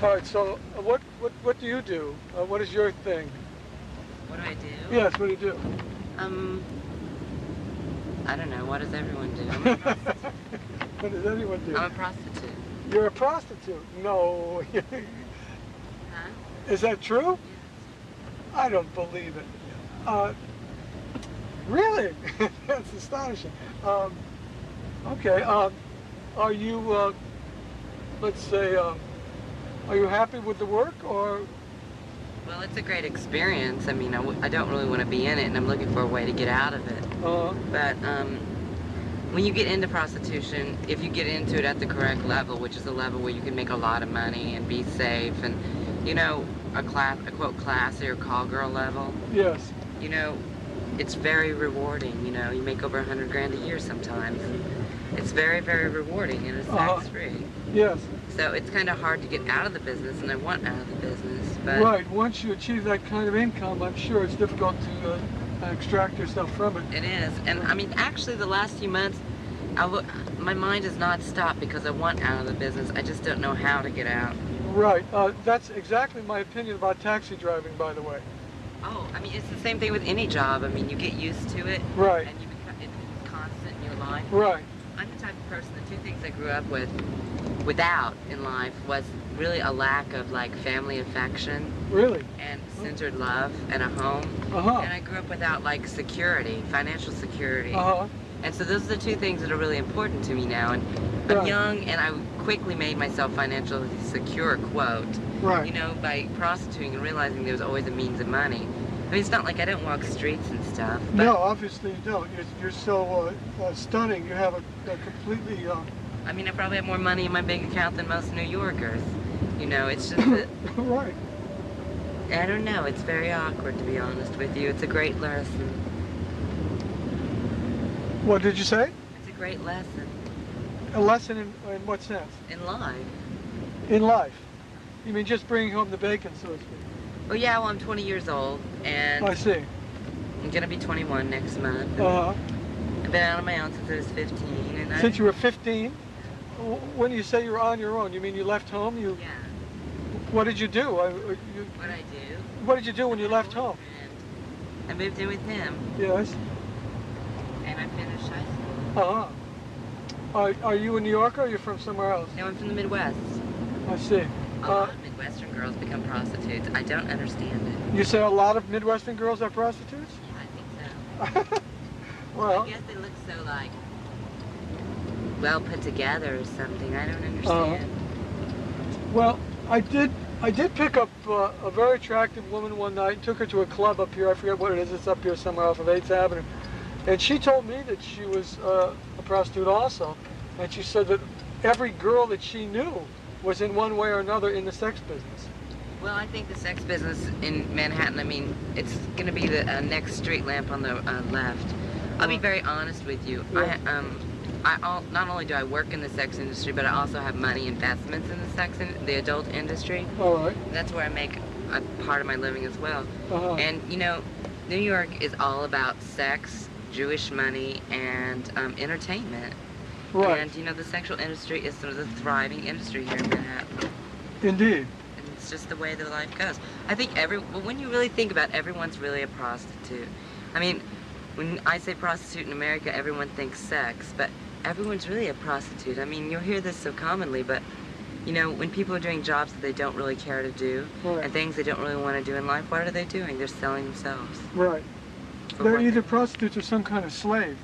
all right. So, uh, what what what do you do? Uh, what is your thing? What do I do? Yes. What do you do? Um. I don't know. What does everyone do? [LAUGHS] what does anyone do? I'm a prostitute. You're a prostitute? No. huh? Is that true? I don't believe it. Uh, really? [LAUGHS] That's astonishing. Um, okay. Um, are you, uh, let's say, uh, are you happy with the work or? Well, it's a great experience. I mean, I w- I don't really want to be in it, and I'm looking for a way to get out of it. Uh, But um, when you get into prostitution, if you get into it at the correct level, which is a level where you can make a lot of money and be safe, and you know, a class, a quote classy or call girl level, yes. you know, it's very rewarding. You know, you make over a hundred grand a year sometimes. It's very, very rewarding, and it's Uh-huh. tax free. Yes. So it's kind of hard to get out of the business, and I want out of the business, but Right. Once you achieve that kind of income, I'm sure it's difficult to uh, extract yourself from it. It is, and I mean, actually, the last few months, my mind has not stopped because I want out of the business. I just don't know how to get out. Right. Uh, that's exactly my opinion about taxi driving, by the way. Oh, I mean, it's the same thing with any job. I mean, you get used to it, Right. and you become it's constant in your life. Right. Type of person. The two things I grew up with, without in life, was really a lack of like family affection. Really? And centered love and a home. Uh-huh. And I grew up without like security, financial security. Uh-huh. And so those are the two things that are really important to me now. And I'm Right. young, and I quickly made myself financially secure. Quote. Right. You know, by prostituting and realizing there was always a means of money. I mean, it's not like I don't walk streets and stuff. No, obviously you don't. You're, you're so uh, uh, stunning. You have a, a completely. Uh, I mean, I probably have more money in my bank account than most New Yorkers. You know, it's just that. [COUGHS] right. I don't know. It's very awkward, to be honest with you. It's a great lesson. what did you say? It's a great lesson A lesson in, in what sense? in life. In life. You mean just bringing home the bacon, so to speak? Well, yeah, well, I'm 20 years old, and I see. I'm gonna be 21 next month. Uh-huh. I've been out on my own since I was 15, and I. Since you were 15, w- when you say you're on your own, you mean you left home? You. Yeah. What did you do? I, you, What I do? what did you do when you left home? I moved in with him, Yes. and I finished high school. Uh-huh. Are, are you a New Yorker or are you from somewhere else? No, I'm from the Midwest. I see. A Uh, lot of Midwestern girls become prostitutes. I don't understand it. you say a lot of Midwestern girls are prostitutes? I think so. [LAUGHS] Well, I guess they look so like well put together or something. I don't Uh-huh. understand. well, I did. I did pick up uh, a very attractive woman one night. and Took her to a club up here. I forget what it is. It's up here somewhere off of 8th Avenue. And she told me that she was uh, a prostitute also. And she said that every girl that she knew was in one way or another in the sex business. Well, I think the sex business in Manhattan. I mean, it's going to be the uh, next street lamp on the uh, left. I'll be very honest with you. I um, I all, not only do I work in the sex industry, but I also have money investments in the sex in the adult industry. All right. That's where I make a part of my living as well. Uh-huh. And you know, New York is all about sex, Jewish money, and um, entertainment. Right. And you know, the sexual industry is sort of the thriving industry here in Manhattan. Indeed. And it's just the way the life goes. I think every well, when you really think about, it, everyone's really a prostitute. I mean, when I say prostitute in America, everyone thinks sex, but everyone's really a prostitute. I mean, you'll hear this so commonly, but you know, when people are doing jobs that they don't really care to do Right. and things they don't really want to do in life, what are they doing? They're selling themselves. Right. They're either prostitutes or some kind of slave.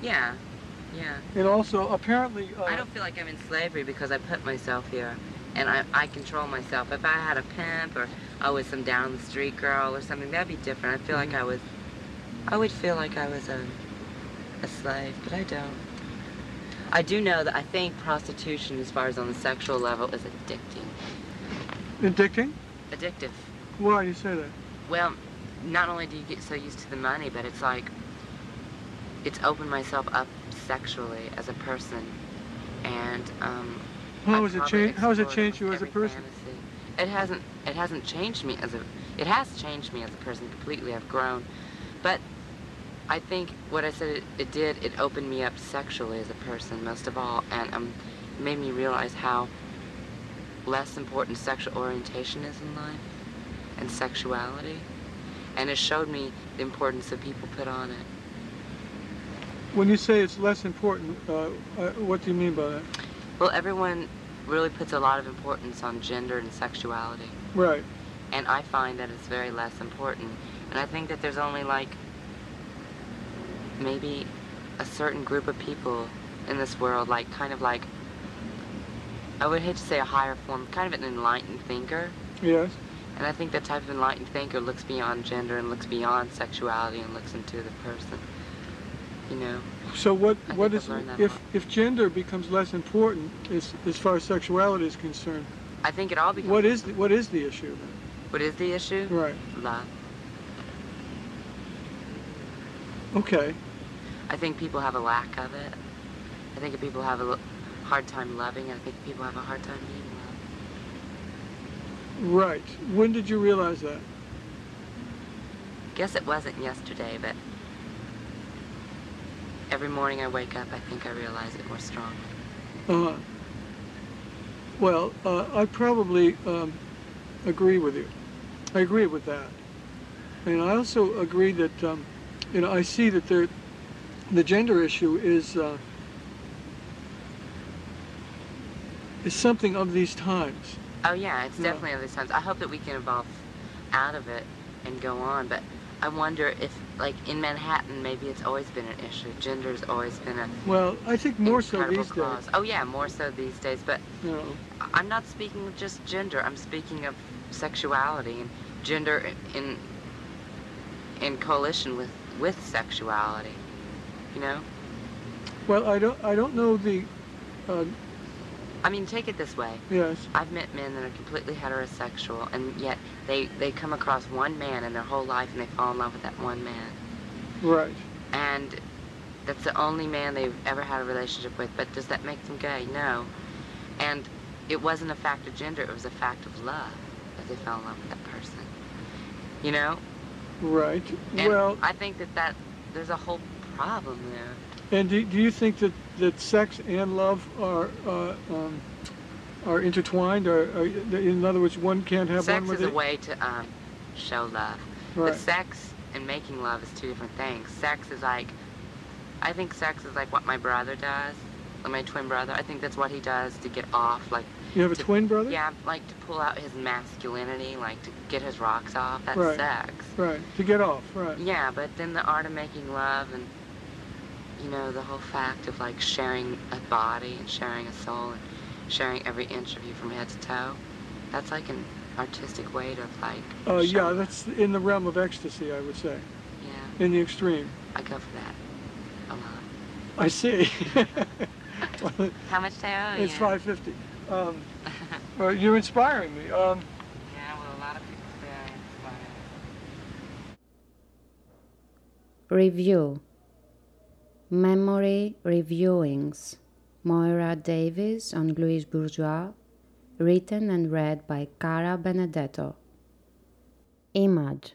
Yeah, yeah. And also, apparently, uh, I don't feel like I'm in slavery because I put myself here and I, I control myself. If I had a pimp or I was some down the street girl or something, that'd be different. I feel like I was, I would feel like I was a, a slave, but I don't. I do know that I think prostitution, as far as on the sexual level, is addicting. addicting. Addictive. Why do you say that? Well, not only do you get so used to the money, but it's like it's opened myself up sexually as a person, and um, How has it changed? How has it changed you as a person? fantasy. It hasn't. It hasn't changed me as a. It has changed me as a person completely. I've grown, but I think what I said it, it did. It opened me up sexually as a person, most of all, and um, made me realize how less important sexual orientation is in life and sexuality, and it showed me the importance that people put on it. When you say it's less important, uh, uh, what do you mean by that? Well, everyone really puts a lot of importance on gender and sexuality. Right. and I find that it's very less important. And I think that there's only like maybe a certain group of people in this world, like kind of like I would hate to say a higher form, kind of an enlightened thinker. Yes. And I think that type of enlightened thinker looks beyond gender and looks beyond sexuality and looks into the person. You know. So what? I What is I've learned that a if lot. if gender becomes less important as as far as sexuality is concerned? I think it all becomes. What is the, what is the issue? What is the issue? Right. Love. Okay. I think people have a lack of it. I think people have a hard time loving. I think people have a hard time being loved. Right. When did you realize that? guess it wasn't yesterday, but every morning I wake up, I think I realize it more strongly. Uh, well, uh, I probably um, agree with you. I agree with that. And I also agree that, um, you know, I see that there, the gender issue is, uh, is something of these times. Oh yeah, it's Yeah. definitely of these times. I hope that we can evolve out of it and go on, but I wonder if, like, in Manhattan, maybe it's always been an issue. Gender's always been a Well, I think more so these cause. days. Oh yeah, more so these days. But I- I'm not speaking of just gender. I'm speaking of sexuality and gender in in coalition with with sexuality. You know. well, I don't, I don't know the, uh, I mean, take it this way. yes, I've met men that are completely heterosexual, and yet they they come across one man in their whole life, and they fall in love with that one man, right. and that's the only man they've ever had a relationship with. But does that make them gay? No. And it wasn't a fact of gender; it was a fact of love that they fell in love with that person. You know. Right. And well, I think that that there's a whole problem there. And do, do you think that, that sex and love are uh, um, are intertwined, or, or in other words, one can't have sex one with is a way to um, show love. Right. But sex and making love is two different things. Sex is like, I think sex is like what my brother does, like my twin brother. I think that's what he does to get off, like. You have a to- twin brother? Yeah, like to pull out his masculinity, like to get his rocks off. That's Right. sex. Right. To get off. Right. Yeah, but then the art of making love and, you know, the whole fact of like sharing a body and sharing a soul and sharing every inch of you from head to toe, that's like an artistic way to like. Uh, yeah, that's in the realm of ecstasy, I would say. Yeah. In the extreme. I go for that a lot. I see. Well, [LAUGHS] How much do I owe it's five fifty. Um, [LAUGHS] well, you're inspiring me. Um, Yeah, well, a lot of people say I inspire. Review Memory Reviewings Moira Davis on Louise Bourgeois, written and read by Cara Benedetto. Image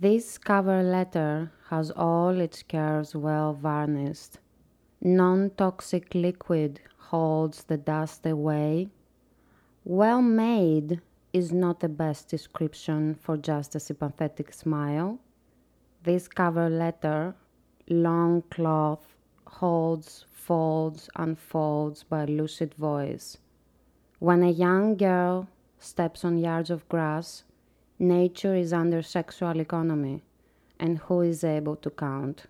This cover letter has all its curves well varnished. Non toxic liquid holds the dust away. Well made is not the best description for just a sympathetic smile. This cover letter, long cloth, holds, folds, unfolds by lucid voice. When a young girl steps on yards of grass, nature is under sexual economy, and who is able to count?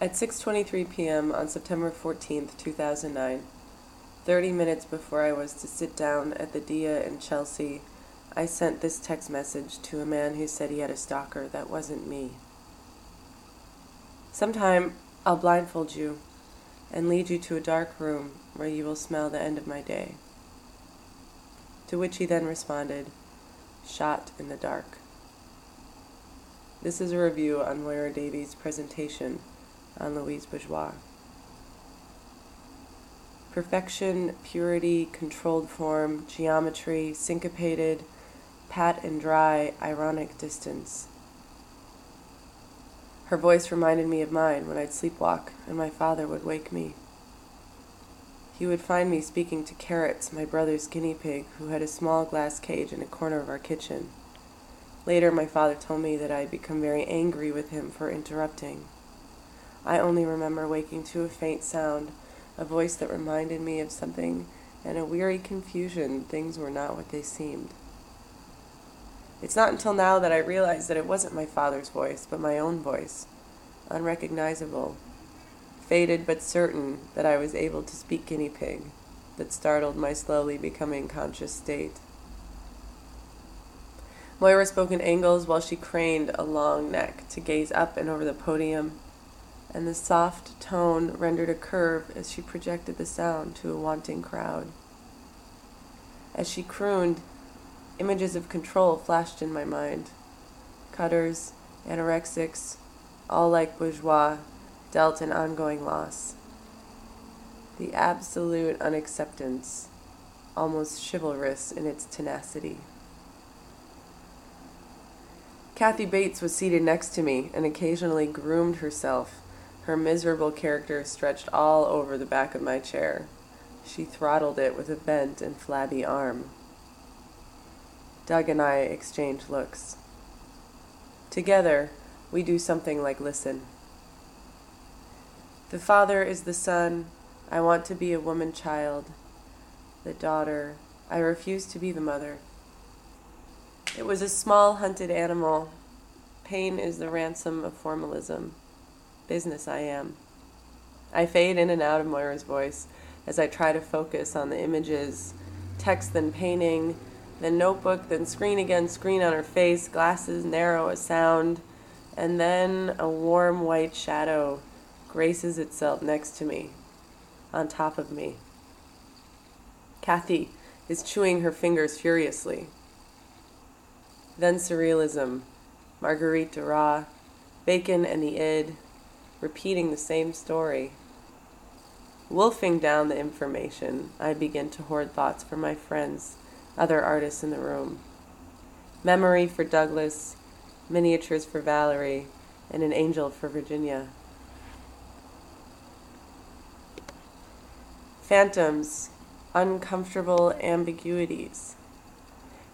At 6:23 p.m. on September 14th, 2009, 30 minutes before I was to sit down at the Dia in Chelsea, I sent this text message to a man who said he had a stalker that wasn't me. Sometime I'll blindfold you and lead you to a dark room where you will smell the end of my day. To which he then responded, Shot in the dark. This is a review on Moyra Davey's presentation on Louise Bourgeois. Perfection, purity, controlled form, geometry, syncopated, pat and dry, ironic distance. Her voice reminded me of mine when I'd sleepwalk and my father would wake me. He would find me speaking to Carrots, my brother's guinea pig, who had a small glass cage in a corner of our kitchen. Later, my father told me that I had become very angry with him for interrupting. I only remember waking to a faint sound, a voice that reminded me of something, and a weary confusion things were not what they seemed. It's not until now that I realize that it wasn't my father's voice, but my own voice, unrecognizable, faded but certain that I was able to speak guinea pig, that startled my slowly becoming conscious state. Moyra spoke in angles while she craned a long neck to gaze up and over the podium, and the soft tone rendered a curve as she projected the sound to a wanting crowd. As she crooned, images of control flashed in my mind. Cutters, anorexics, all like bourgeois, dealt an ongoing loss. The absolute unacceptance, almost chivalrous in its tenacity. Kathy Bates was seated next to me and occasionally groomed herself, her miserable character stretched all over the back of my chair. She throttled it with a bent and flabby arm. Doug and I exchange looks. Together, we do something like listen. The father is the son. I want to be a woman child. The daughter. I refuse to be the mother. It was a small hunted animal. Pain is the ransom of formalism. Business I am. I fade in and out of Moyra's voice as I try to focus on the images, text then painting, then notebook, then screen again, screen on her face, glasses narrow a sound, and then a warm white shadow graces itself next to me, on top of me. Kathy is chewing her fingers furiously. Then surrealism, Marguerite Duras, Bacon and the id, repeating the same story. Wolfing down the information, I begin to hoard thoughts for my friends other artists in the room. Memory for Douglas, miniatures for Valerie, and an angel for Virginia. Phantoms, uncomfortable ambiguities.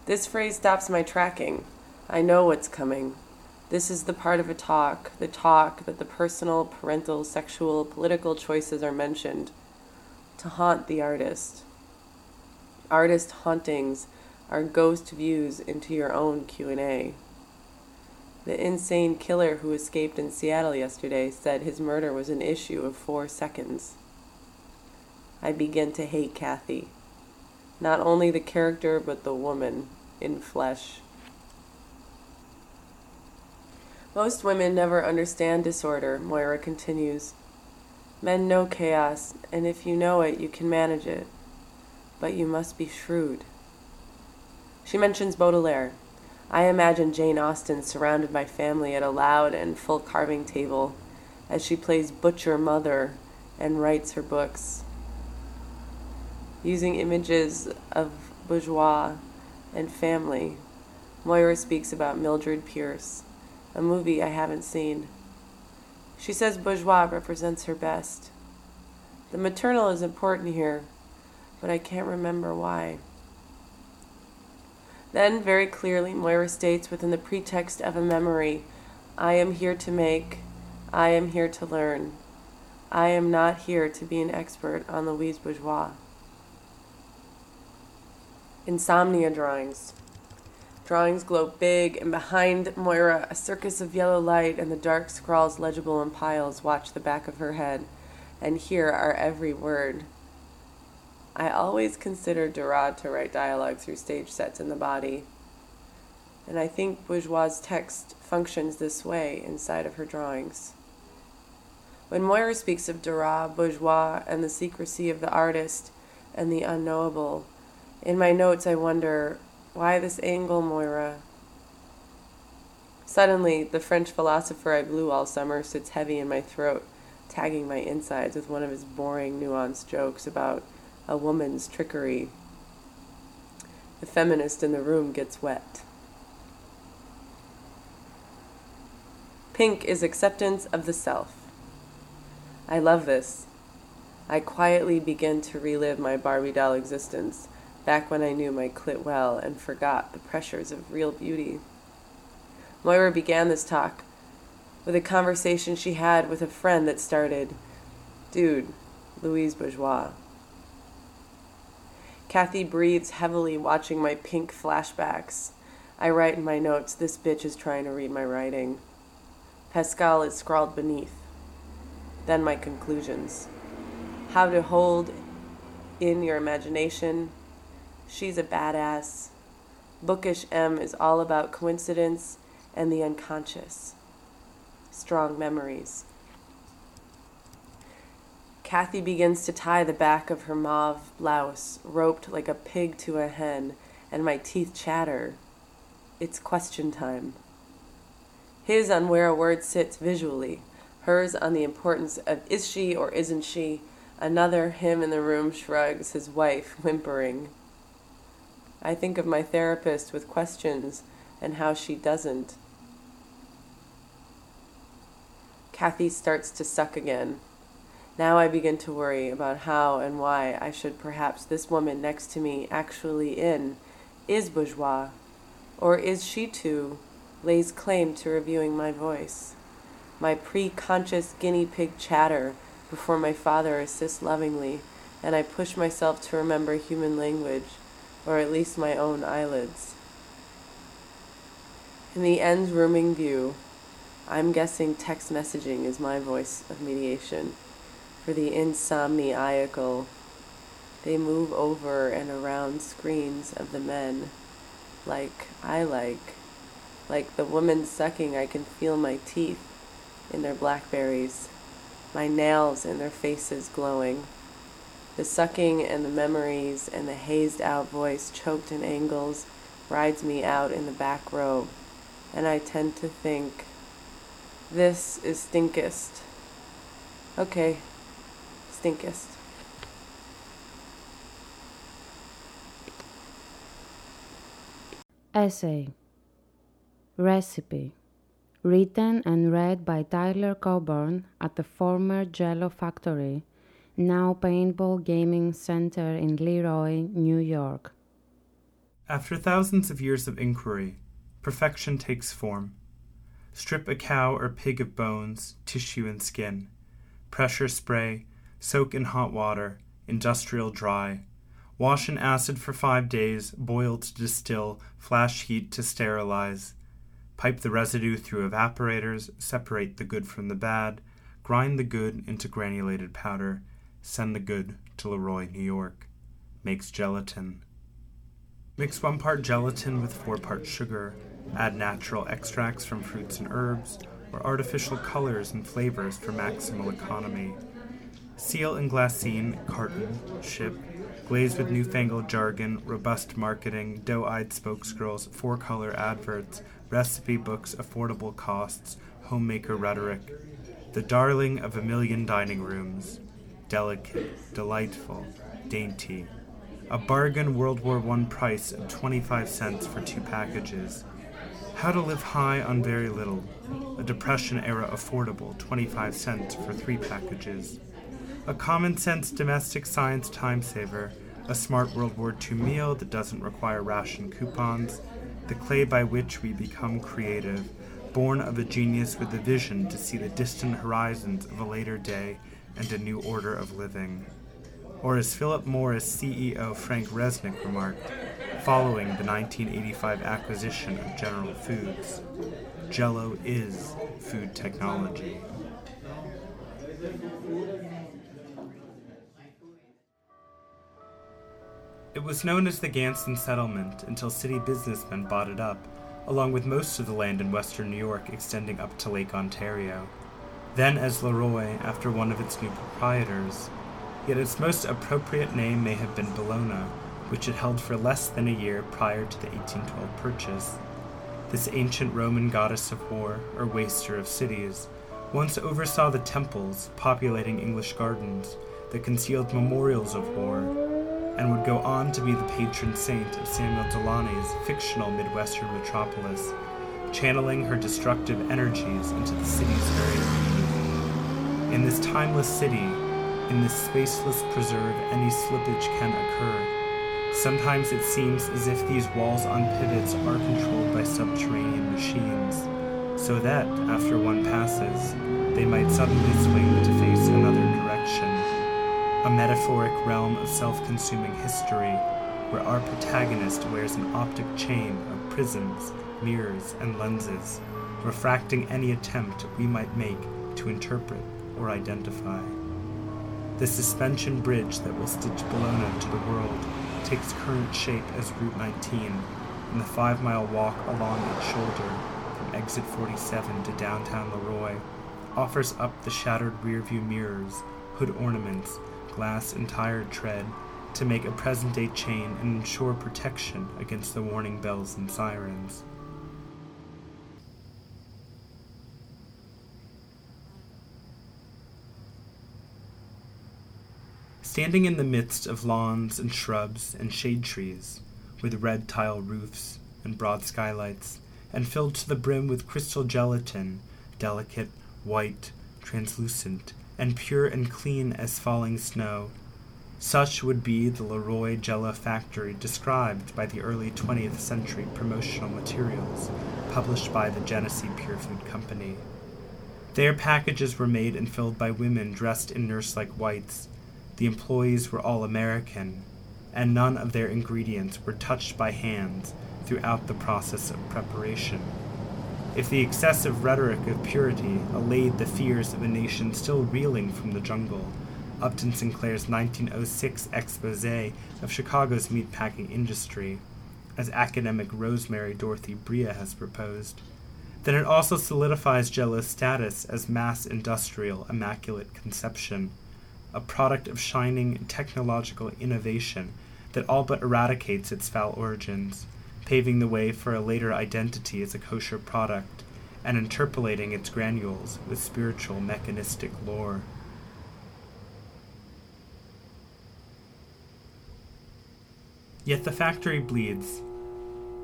This phrase stops my tracking. I know what's coming. This is the part of a talk, the talk that the personal, parental, sexual, political choices are mentioned to haunt the artist. Artist hauntings are ghost views into your own Q&A. The insane killer who escaped in Seattle yesterday said his murder was an issue of 4 seconds. I begin to hate Kathy. Not only the character but the woman in flesh. Most women never understand disorder, Moyra continues. Men know chaos, and if you know it, you can manage it but you must be shrewd. She mentions Baudelaire. I imagine Jane Austen surrounded by family at a loud and full carving table as she plays butcher mother and writes her books. Using images of bourgeois and family, Moyra speaks about Mildred Pierce, a movie I haven't seen. She says bourgeois represents her best. The maternal is important here but I can't remember why. Then, very clearly, Moyra states within the pretext of a memory I am here to make, I am here to learn. I am not here to be an expert on Louise Bourgeois. Insomnia drawings. Drawings glow big, and behind Moyra, a circus of yellow light and the dark scrawls legible in piles watch the back of her head, and hear our every word. I always considered Duras to write dialogue through stage sets in the body. And I think Bourgeois' text functions this way inside of her drawings. When Moyra speaks of Duras, Bourgeois, and the secrecy of the artist and the unknowable, in my notes I wonder, why this angle, Moyra? Suddenly, the French philosopher I blew all summer sits heavy in my throat, tagging my insides with one of his boring, nuanced jokes about a woman's trickery. The feminist in the room gets wet. Pink is acceptance of the self. I love this. I quietly begin to relive my Barbie doll existence, back when I knew my clit well and forgot the pressures of real beauty. Moyra began this talk with a conversation she had with a friend that started, Dude, Louise Bourgeois. Kathy breathes heavily, watching my pink flashbacks. I write in my notes, this bitch is trying to read my writing. Pascal is scrawled beneath. Then my conclusions. How to hold in your imagination. She's a badass. Bookish M is all about coincidence and the unconscious. Strong memories. Kathy begins to tie the back of her mauve blouse, roped like a pig to a hen, and my teeth chatter. It's question time. His on where a word sits visually, hers on the importance of is she or isn't she. Another him in the room shrugs, his wife whimpering. I think of my therapist with questions and how she doesn't. Kathy starts to suck again. Now I begin to worry about how and why I should perhaps this woman next to me actually in is bourgeois, or is she too lays claim to reviewing my voice, my pre-conscious guinea pig chatter before my father assists lovingly, and I push myself to remember human language, or at least my own eyelids. In the end's rooming view, I'm guessing text messaging is my voice of mediation for the insomniacal. They move over and around screens of the men, like I like. Like the woman sucking, I can feel my teeth in their blackberries, my nails in their faces glowing. The sucking and the memories and the hazed out voice choked in angles rides me out in the back row, and I tend to think, this is stinkest. Okay, stinkest. Essay Recipe Written and read by Tyler Coburn at the former Jello Factory, now Paintball Gaming Center in Leroy, New York. After thousands of years of inquiry, perfection takes form. Strip a cow or pig of bones, tissue, and skin. Pressure spray, soak in hot water, industrial dry. Wash in acid for five days, boil to distill, flash heat to sterilize. Pipe the residue through evaporators, separate the good from the bad, grind the good into granulated powder, send the good to Leroy, New York. Makes gelatin. Mix one part gelatin with four parts sugar. Add natural extracts from fruits and herbs, or artificial colors and flavors for maximal economy. Seal in glassine, carton, ship, glazed with newfangled jargon, robust marketing, doe eyed spokesgirls, four color adverts, recipe books, affordable costs, homemaker rhetoric. The darling of a million dining rooms. Delicate, delightful, dainty. A bargain World War I price of 25 cents for two packages. How to live high on very little. A Depression era affordable 25 cents for three packages. A common sense domestic science time saver. A smart World War II meal that doesn't require ration coupons. The clay by which we become creative. Born of a genius with a vision to see the distant horizons of a later day and a new order of living. Or as Philip Morris CEO Frank Resnick remarked, following the 1985 acquisition of General Foods, Jello is food technology. It was known as the Ganson Settlement until city businessmen bought it up, along with most of the land in western New York extending up to Lake Ontario. Then as Leroy after one of its new proprietors. Yet its most appropriate name may have been Bellona, which it held for less than a year prior to the 1812 purchase. This ancient Roman goddess of war, or waster of cities, once oversaw the temples populating English gardens that concealed memorials of war, and would go on to be the patron saint of Samuel Delany's fictional Midwestern metropolis, channeling her destructive energies into the city's very being. In this timeless city, in this spaceless preserve, any slippage can occur. Sometimes it seems as if these walls on pivots are controlled by subterranean machines, so that, after one passes, they might suddenly swing to face another. A metaphoric realm of self consuming history where our protagonist wears an optic chain of prisms, mirrors, and lenses, refracting any attempt we might make to interpret or identify. The suspension bridge that will stitch Bellona to the world takes current shape as Route 19, and the five mile walk along its shoulder from exit 47 to downtown Leroy offers up the shattered rearview mirrors, hood ornaments, glass and tire tread to make a present day chain and ensure protection against the warning bells and sirens. Standing in the midst of lawns and shrubs and shade trees, with red tile roofs and broad skylights, and filled to the brim with crystal gelatin, delicate, white, translucent, and pure and clean as falling snow. Such would be the Leroy Jello factory described by the early 20th century promotional materials published by the Genesee Pure Food Company. Their packages were made and filled by women dressed in nurse like whites. The employees were all American, and none of their ingredients were touched by hands throughout the process of preparation. If the excessive rhetoric of purity allayed the fears of a nation still reeling from the jungle, Upton Sinclair's 1906 expose of Chicago's meatpacking industry, as academic Rosemary Dorothy Bria has proposed, then it also solidifies Jello's status as mass industrial immaculate conception, a product of shining technological innovation that all but eradicates its foul origins, paving the way for a later identity as a kosher product, and interpolating its granules with spiritual mechanistic lore. Yet the factory bleeds.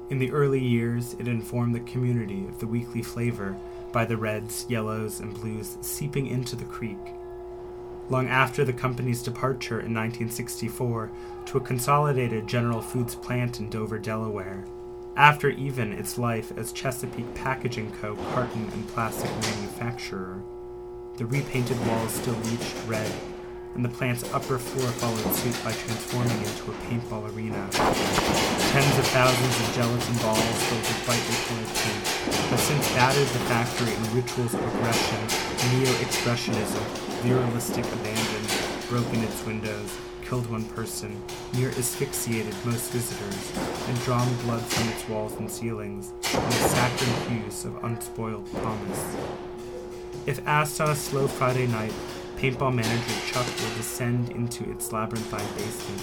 In the early years, it informed the community of the weekly flavor by the reds, yellows, and blues seeping into the creek. Long after the company's departure in 1964 to a consolidated General Foods plant in Dover, Delaware, after even its life as Chesapeake Packaging Co. carton and plastic manufacturer, the repainted walls still reached red and the plant's upper floor followed suit by transforming into a paintball arena. Tens of thousands of gelatin balls filled with brightly colored paint have since battered the factory in rituals of aggression, neo-expressionism, viralistic abandon, broken its windows, killed one person, near asphyxiated most visitors, and drawn blood from its walls and ceilings, in the saccharine hues of unspoiled promise. If asked on a slow Friday night Paintball manager Chuck will descend into its labyrinthine basement,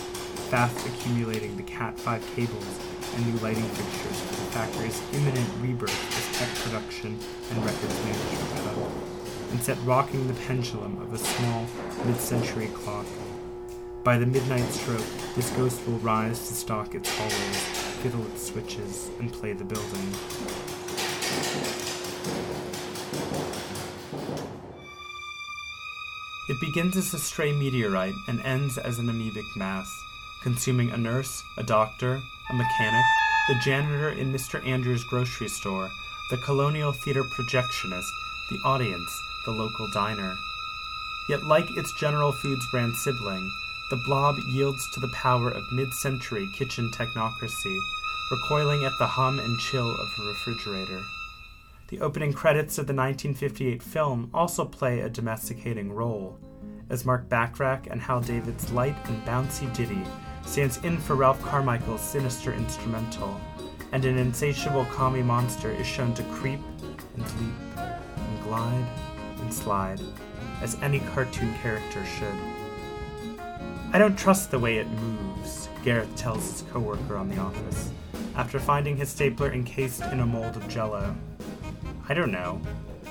fast accumulating the Cat 5 cables and new lighting fixtures for the factory's imminent rebirth as tech production and records management hub, and set rocking the pendulum of a small, mid-century clock. By the midnight stroke, this ghost will rise to stalk its hallways, fiddle its switches, and play the building. It begins as a stray meteorite and ends as an amoebic mass, consuming a nurse, a doctor, a mechanic, the janitor in Mr. Andrews' grocery store, the colonial theater projectionist, the audience, the local diner. Yet, like its General Foods brand sibling, the blob yields to the power of mid century kitchen technocracy, recoiling at the hum and chill of a refrigerator. The opening credits of the 1958 film also play a domesticating role, as Mark Bacharach and Hal David's light and bouncy ditty stands in for Ralph Carmichael's sinister instrumental, and an insatiable commie monster is shown to creep and leap and glide and slide, as any cartoon character should. I don't trust the way it moves, Gareth tells his coworker on The Office, after finding his stapler encased in a mold of jello. I don't know,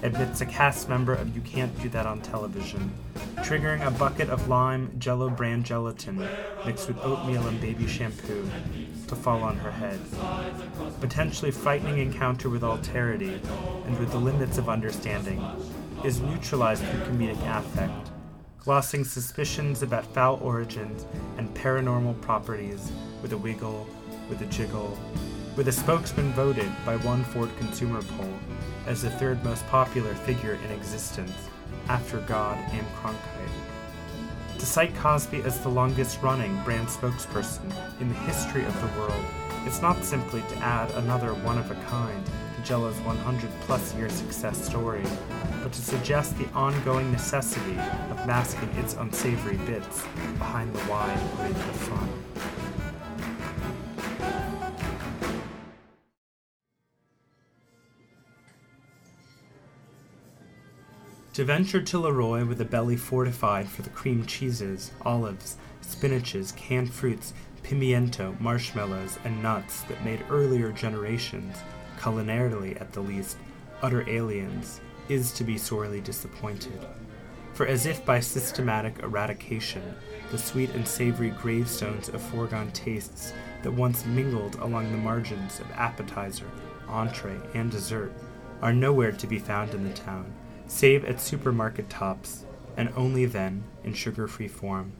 admits a cast member of You Can't Do That on Television, triggering a bucket of lime jello brand gelatin mixed with oatmeal and baby shampoo to fall on her head. Potentially frightening encounter with alterity and with the limits of understanding is neutralized through comedic affect, glossing suspicions about foul origins and paranormal properties with a wiggle, with a jiggle, with a spokesman voted by one Ford consumer poll as the third most popular figure in existence, after God and Cronkite. To cite Cosby as the longest running brand spokesperson in the history of the world, it's not simply to add another one of a kind to Jello's 100 plus year success story, but to suggest the ongoing necessity of masking its unsavory bits behind the wide lid of fun. To venture to Leroy with a belly fortified for the cream cheeses, olives, spinaches, canned fruits, pimiento, marshmallows, and nuts that made earlier generations, culinarily at the least, utter aliens, is to be sorely disappointed. For as if by systematic eradication, the sweet and savory gravestones of foregone tastes that once mingled along the margins of appetizer, entree, and dessert are nowhere to be found in the town save at supermarket tops, and only then in sugar free form.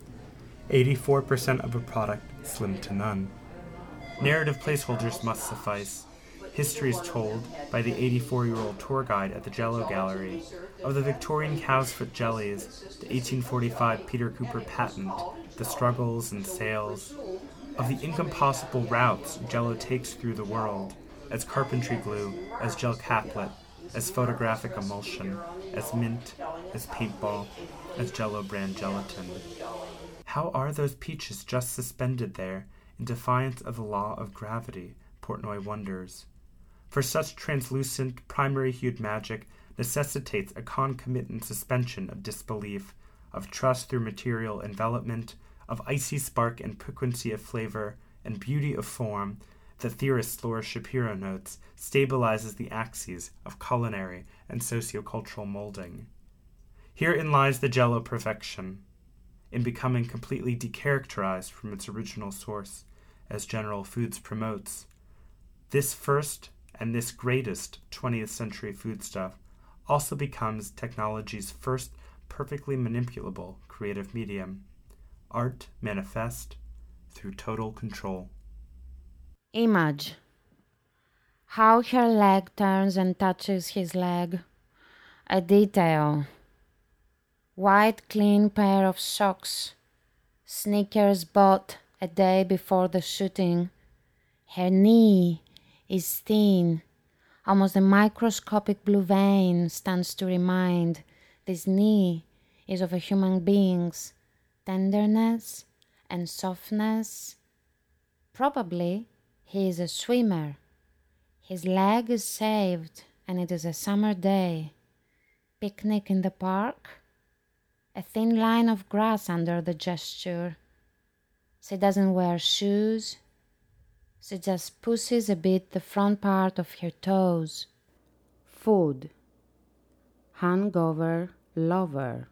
84% of a product slim to none. Narrative placeholders must suffice. History is told by the 84 year old tour guide at the Jello Gallery of the Victorian cow's foot jellies, the 1845 Peter Cooper patent, the struggles and sales, of the incompossible routes Jello takes through the world, as carpentry glue, as gel caplet, as photographic emulsion, as mint, as paintball, as Jello brand gelatin. How are those peaches just suspended there in defiance of the law of gravity? Portnoy wonders. For such translucent, primary hued magic necessitates a concomitant suspension of disbelief, of trust through material envelopment, of icy spark and piquancy of flavor, and beauty of form, the theorist Laura Shapiro notes, stabilizes the axes of culinary and sociocultural molding. Herein lies the jello perfection, in becoming completely decharacterized from its original source, as General Foods promotes. This first and this greatest 20th century foodstuff also becomes technology's first perfectly manipulable creative medium art manifest through total control. Image How her leg turns and touches his leg. A detail. White, clean pair of socks. Sneakers bought a day before the shooting. Her knee is thin. Almost a microscopic blue vein stands to remind this knee is of a human being's tenderness and softness. Probably he is a swimmer. His leg is saved, and it is a summer day. Picnic in the park. A thin line of grass under the gesture. She doesn't wear shoes. She just pushes a bit the front part of her toes. Food. Hangover Lover.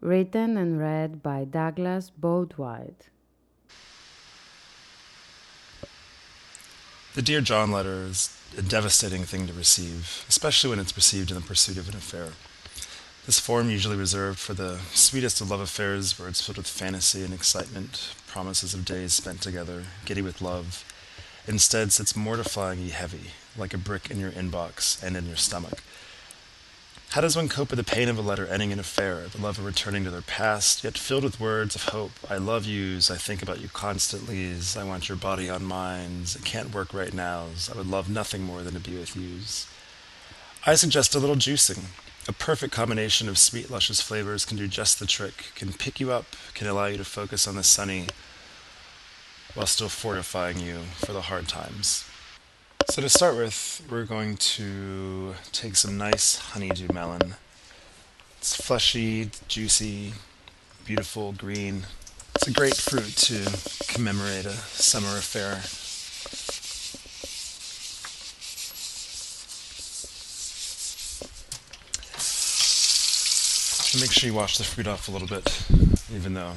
Written and read by Douglas Boatwright. The Dear John letter is a devastating thing to receive, especially when it's received in the pursuit of an affair. This form, usually reserved for the sweetest of love affairs, where it's filled with fantasy and excitement, promises of days spent together, giddy with love, instead sits mortifyingly heavy, like a brick in your inbox and in your stomach. How does one cope with the pain of a letter ending an affair, the lover returning to their past, yet filled with words of hope? I love yous, I think about you constantly, I want your body on mine, it can't work right now, I would love nothing more than to be with yous. I suggest a little juicing. A perfect combination of sweet, luscious flavors can do just the trick, can pick you up, can allow you to focus on the sunny, while still fortifying you for the hard times. So to start with, we're going to take some nice honeydew melon. It's fleshy, juicy, beautiful, green. It's a great fruit to commemorate a summer affair. So make sure you wash the fruit off a little bit, even though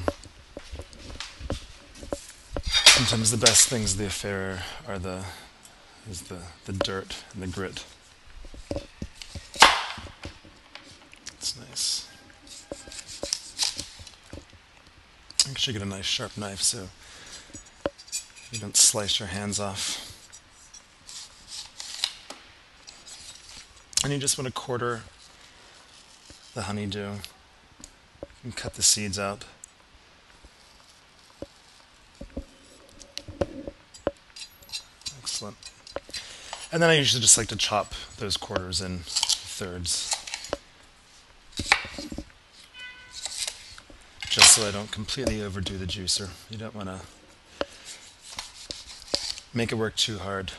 sometimes the best things of the affair are the is the, the dirt and the grit. It's nice. Make sure you get a nice sharp knife so you don't slice your hands off. And you just want to quarter the honeydew and cut the seeds out. Excellent. And then I usually just like to chop those quarters in thirds. Just so I don't completely overdo the juicer. You don't want to make it work too hard.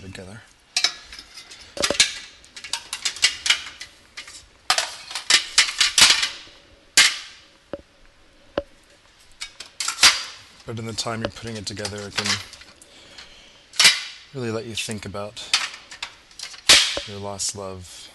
go together. but in the time you're putting it together, it can really let you think about your lost love.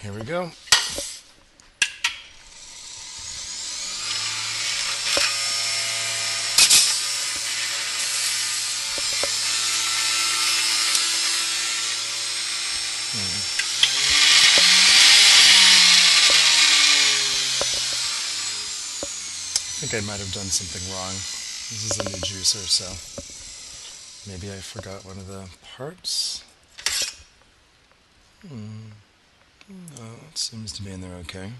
Here we go. I think I might have done something wrong. This is a new juicer, so maybe I forgot one of the parts. Hmm. Oh, it seems to be in there okay.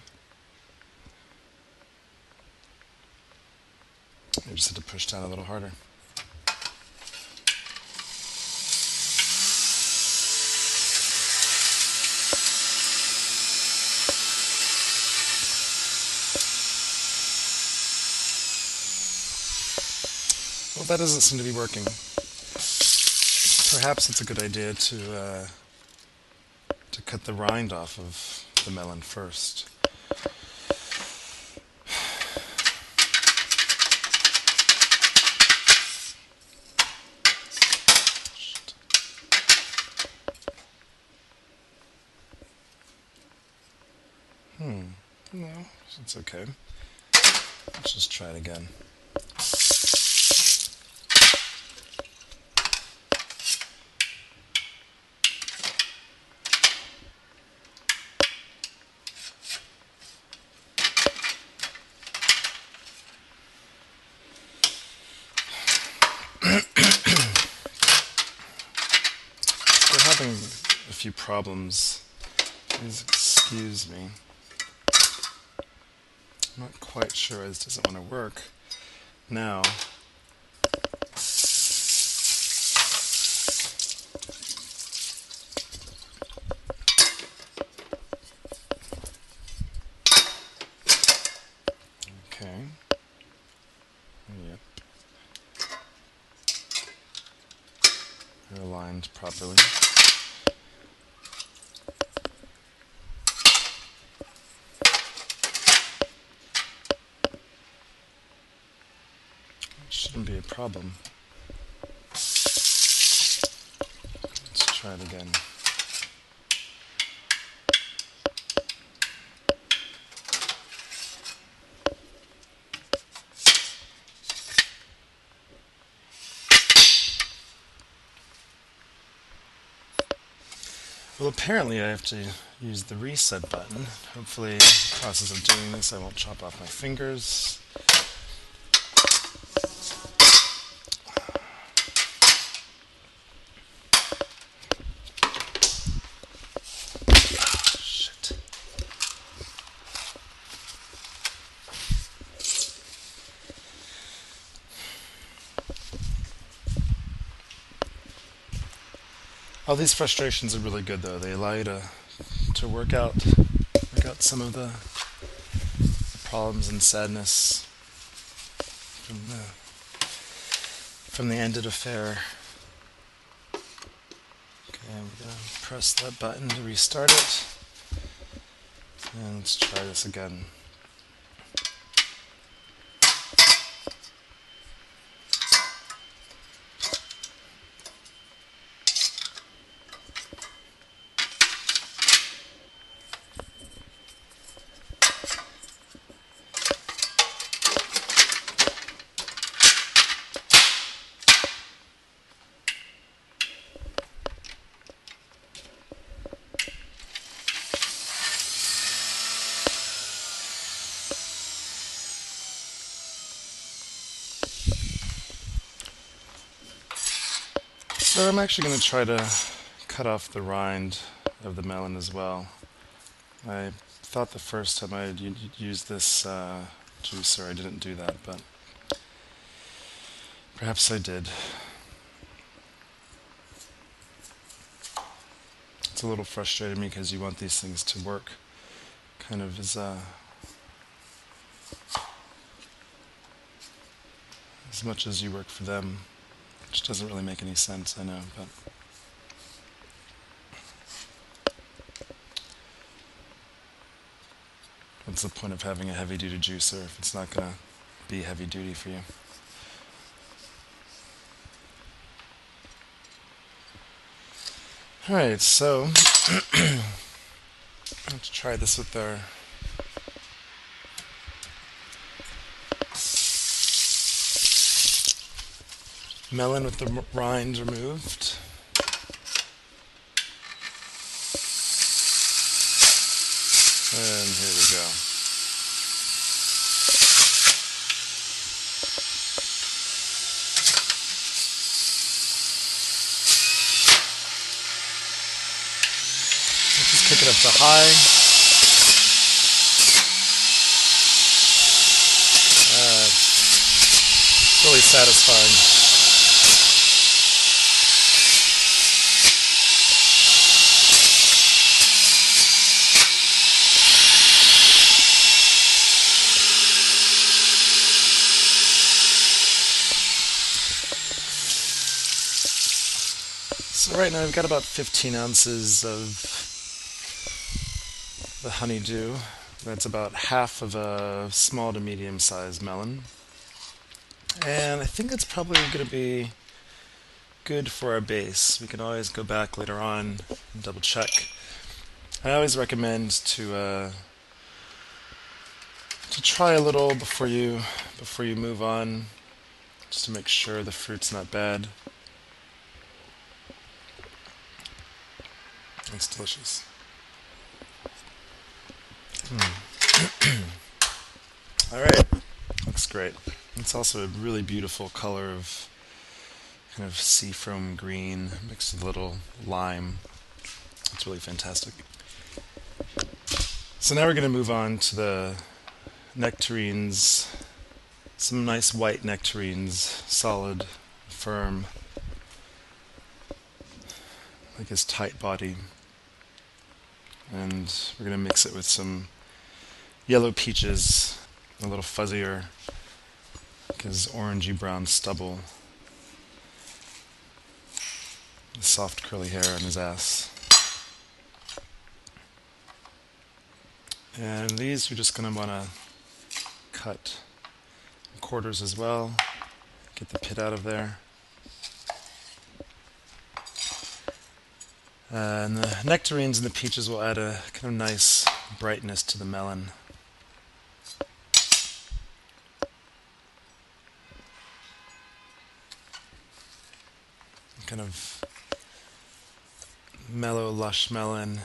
I just had to push down a little harder. That doesn't seem to be working. Perhaps it's a good idea to uh, to cut the rind off of the melon first. Hmm. No, it's okay. Let's just try it again. We're having a few problems. Please excuse me. I'm not quite sure this doesn't want to work. Now, properly. Shouldn't be a problem. Let's try it again. Well, apparently I have to use the reset button. Hopefully, in the process of doing this, I won't chop off my fingers. All these frustrations are really good, though. They allow you to to work out work out some of the problems and sadness from the from the ended affair. Okay, I'm gonna press that button to restart it, and let's try this again. I'm actually going to try to cut off the rind of the melon as well. I thought the first time I used this uh, juicer I didn't do that, but perhaps I did. It's a little frustrating me because you want these things to work kind of as a as much as you work for them, which doesn't really make any sense, I know, but. What's the point of having a heavy duty juicer if it's not going to be heavy duty for you? Alright, so [CLEARS THROAT] let's try this with our melon with the rinds removed. And here we go. Just kick it up to high. Uh, really satisfying. Right now we've got about 15 ounces of the honeydew. That's about half of a small to medium sized melon. And I think it's probably going to be good for our base. We can always go back later on and double check. I always recommend to uh, to try a little before you before you move on, just to make sure the fruit's not bad. It's delicious. Mm. [CLEARS THROAT] All right, looks great. It's also a really beautiful color of kind of seafoam green mixed with a little lime. It's really fantastic. So now we're going to move on to the nectarines. Some nice white nectarines, solid, firm, like his tight body and we're going to mix it with some yellow peaches, a little fuzzier, because orangey brown stubble, the soft curly hair on his ass. And these you're just going to want to cut quarters as well, get the pit out of there. And the nectarines and the peaches will add a kind of nice brightness to the melon. Kind of mellow, lush melon,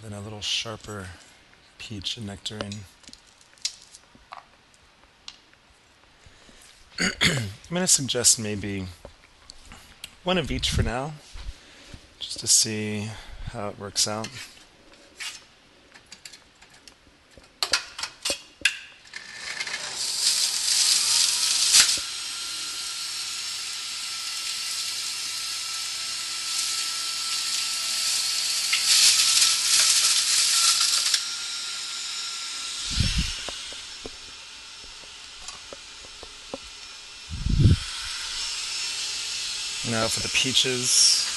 then a little sharper peach and nectarine. [CLEARS THROAT] I'm going to suggest maybe one of each for now just to see how it works out. Now for the peaches.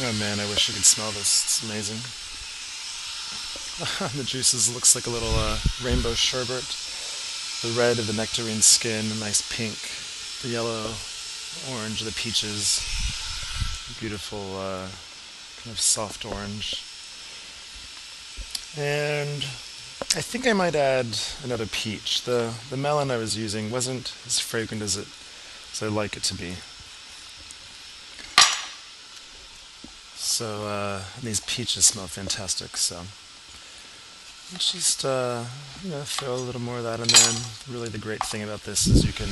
Oh man, I wish you could smell this. It's amazing. [LAUGHS] the juices looks like a little uh, rainbow sherbet. The red of the nectarine skin, a nice pink. The yellow, orange of the peaches. Beautiful, uh, kind of soft orange. And I think I might add another peach. The the melon I was using wasn't as fragrant as it as I like it to be. So uh, these peaches smell fantastic. So just uh, you know throw a little more of that in there. And really, the great thing about this is you can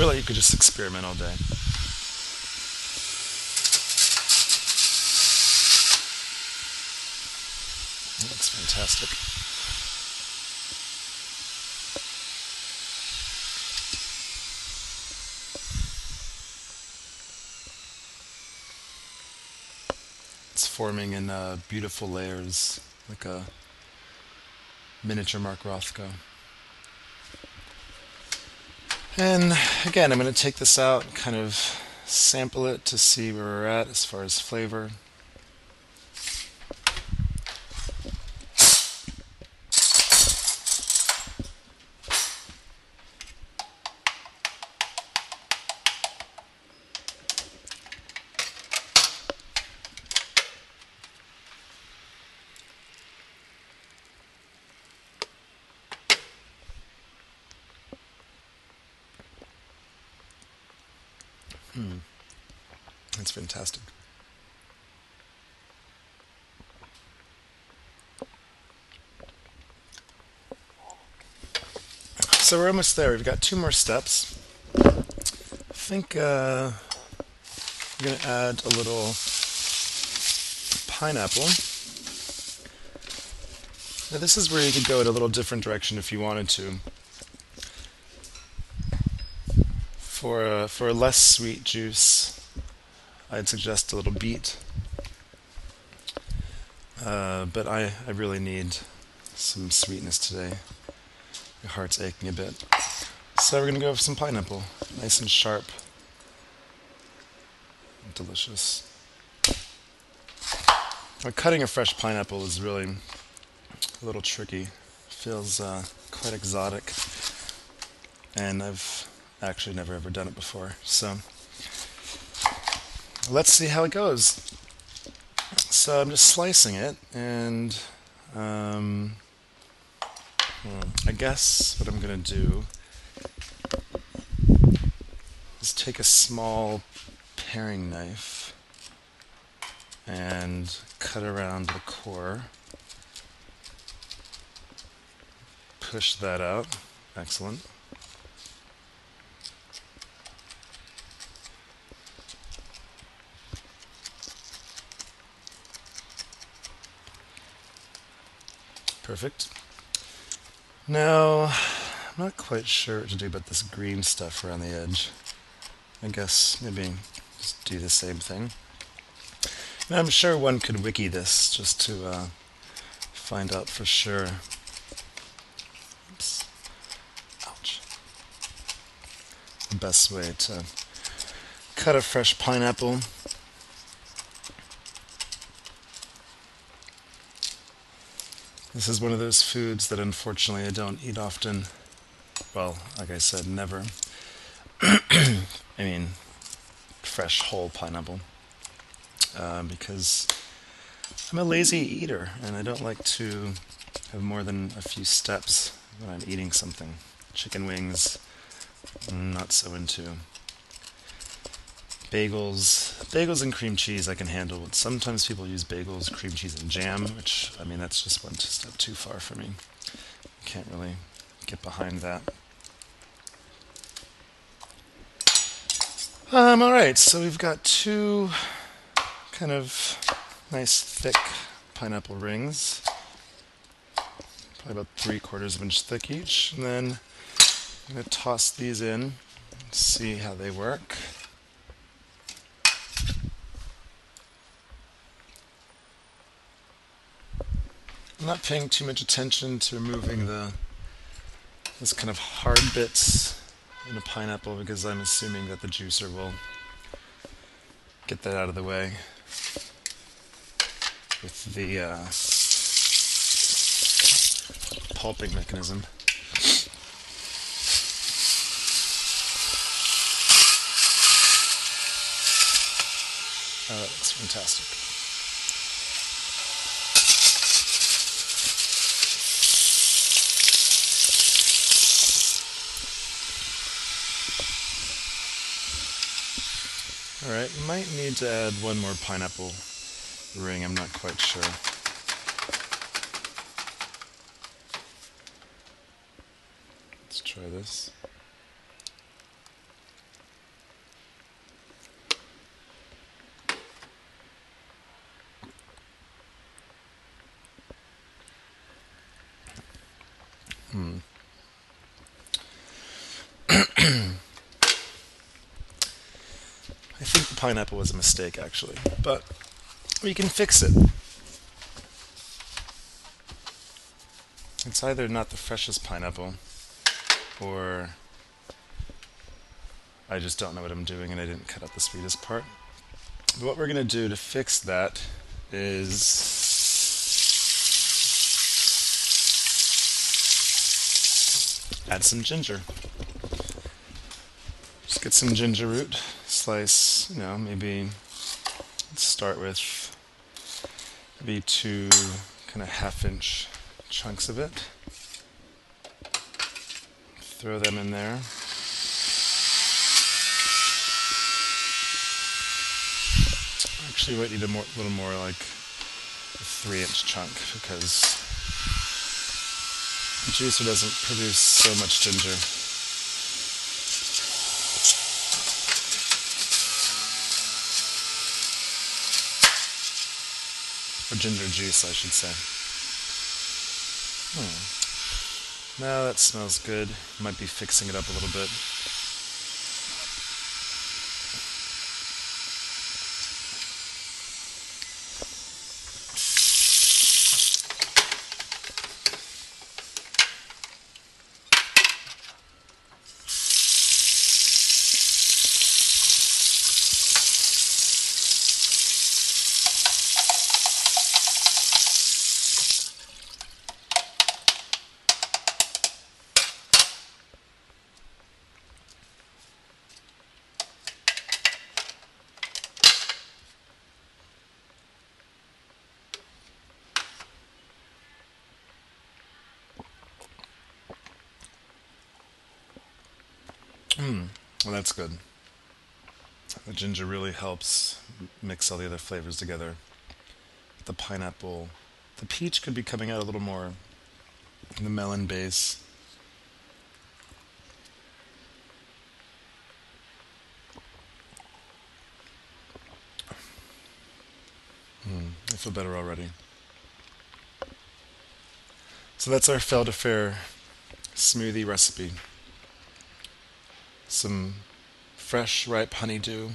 really you could just experiment all day. It looks fantastic. Forming in uh, beautiful layers, like a miniature Mark Rothko. And again, I'm going to take this out, kind of sample it to see where we're at as far as flavor. Hmm. That's fantastic. So we're almost there. We've got two more steps. I think uh, I'm going to add a little pineapple. Now this is where you could go in a little different direction if you wanted to. For a, for a less sweet juice, I'd suggest a little beet. Uh, but I, I really need some sweetness today. Heart's aching a bit. So we're to go with some pineapple. Nice and sharp. Delicious. Now, cutting a fresh pineapple is really a little tricky. Feels uh, quite exotic. And I've actually never ever done it before. So let's see how it goes. So I'm just slicing it, and um, hmm, I guess what I'm gonna do is take a small paring knife and cut around the core. Push that out. Excellent. Perfect. Now, I'm not quite sure what to do about this green stuff around the edge. I guess maybe just do the same thing. Now, I'm sure one could wiki this just to uh, find out for sure. Oops. Ouch. The best way to cut a fresh pineapple. This is one of those foods that unfortunately I don't eat often. Well, like I said, never. [CLEARS THROAT] I mean, fresh whole pineapple. Uh, because I'm a lazy eater and I don't like to have more than a few steps when I'm eating something. Chicken wings, not so into. Bagels, bagels and cream cheese I can handle. Sometimes people use bagels, cream cheese, and jam, which I mean that's just one step too far for me. Can't really get behind that. Um, all right, so we've got two kind of nice thick pineapple rings, probably about three quarters of an inch thick each, and then I'm going to toss these in see how they work. I'm not paying too much attention to removing the this kind of hard bits in a pineapple because I'm assuming that the juicer will get that out of the way with the uh, pulping mechanism. Oh, that looks fantastic. Alright, might need to add one more pineapple ring, I'm not quite sure. Let's try this. Pineapple was a mistake, actually. But we can fix it. It's either not the freshest pineapple, or I just don't know what I'm doing and I didn't cut out the sweetest part. But what we're going to do to fix that is add some ginger. Just get some ginger root, slice, you know, maybe start with maybe two kind of half inch chunks of it. Throw them in there. Actually, might need a more, little more like a three inch chunk because the juicer doesn't produce so much ginger. Or ginger juice, I should say. Hmm. Now that smells good. Might be fixing it up a little bit. Mm, well, that's good. The ginger really helps mix all the other flavors together. The pineapple, the peach could be coming out a little more. The melon base. Mm, I feel better already. So that's our Fel de smoothie recipe some fresh, ripe honeydew,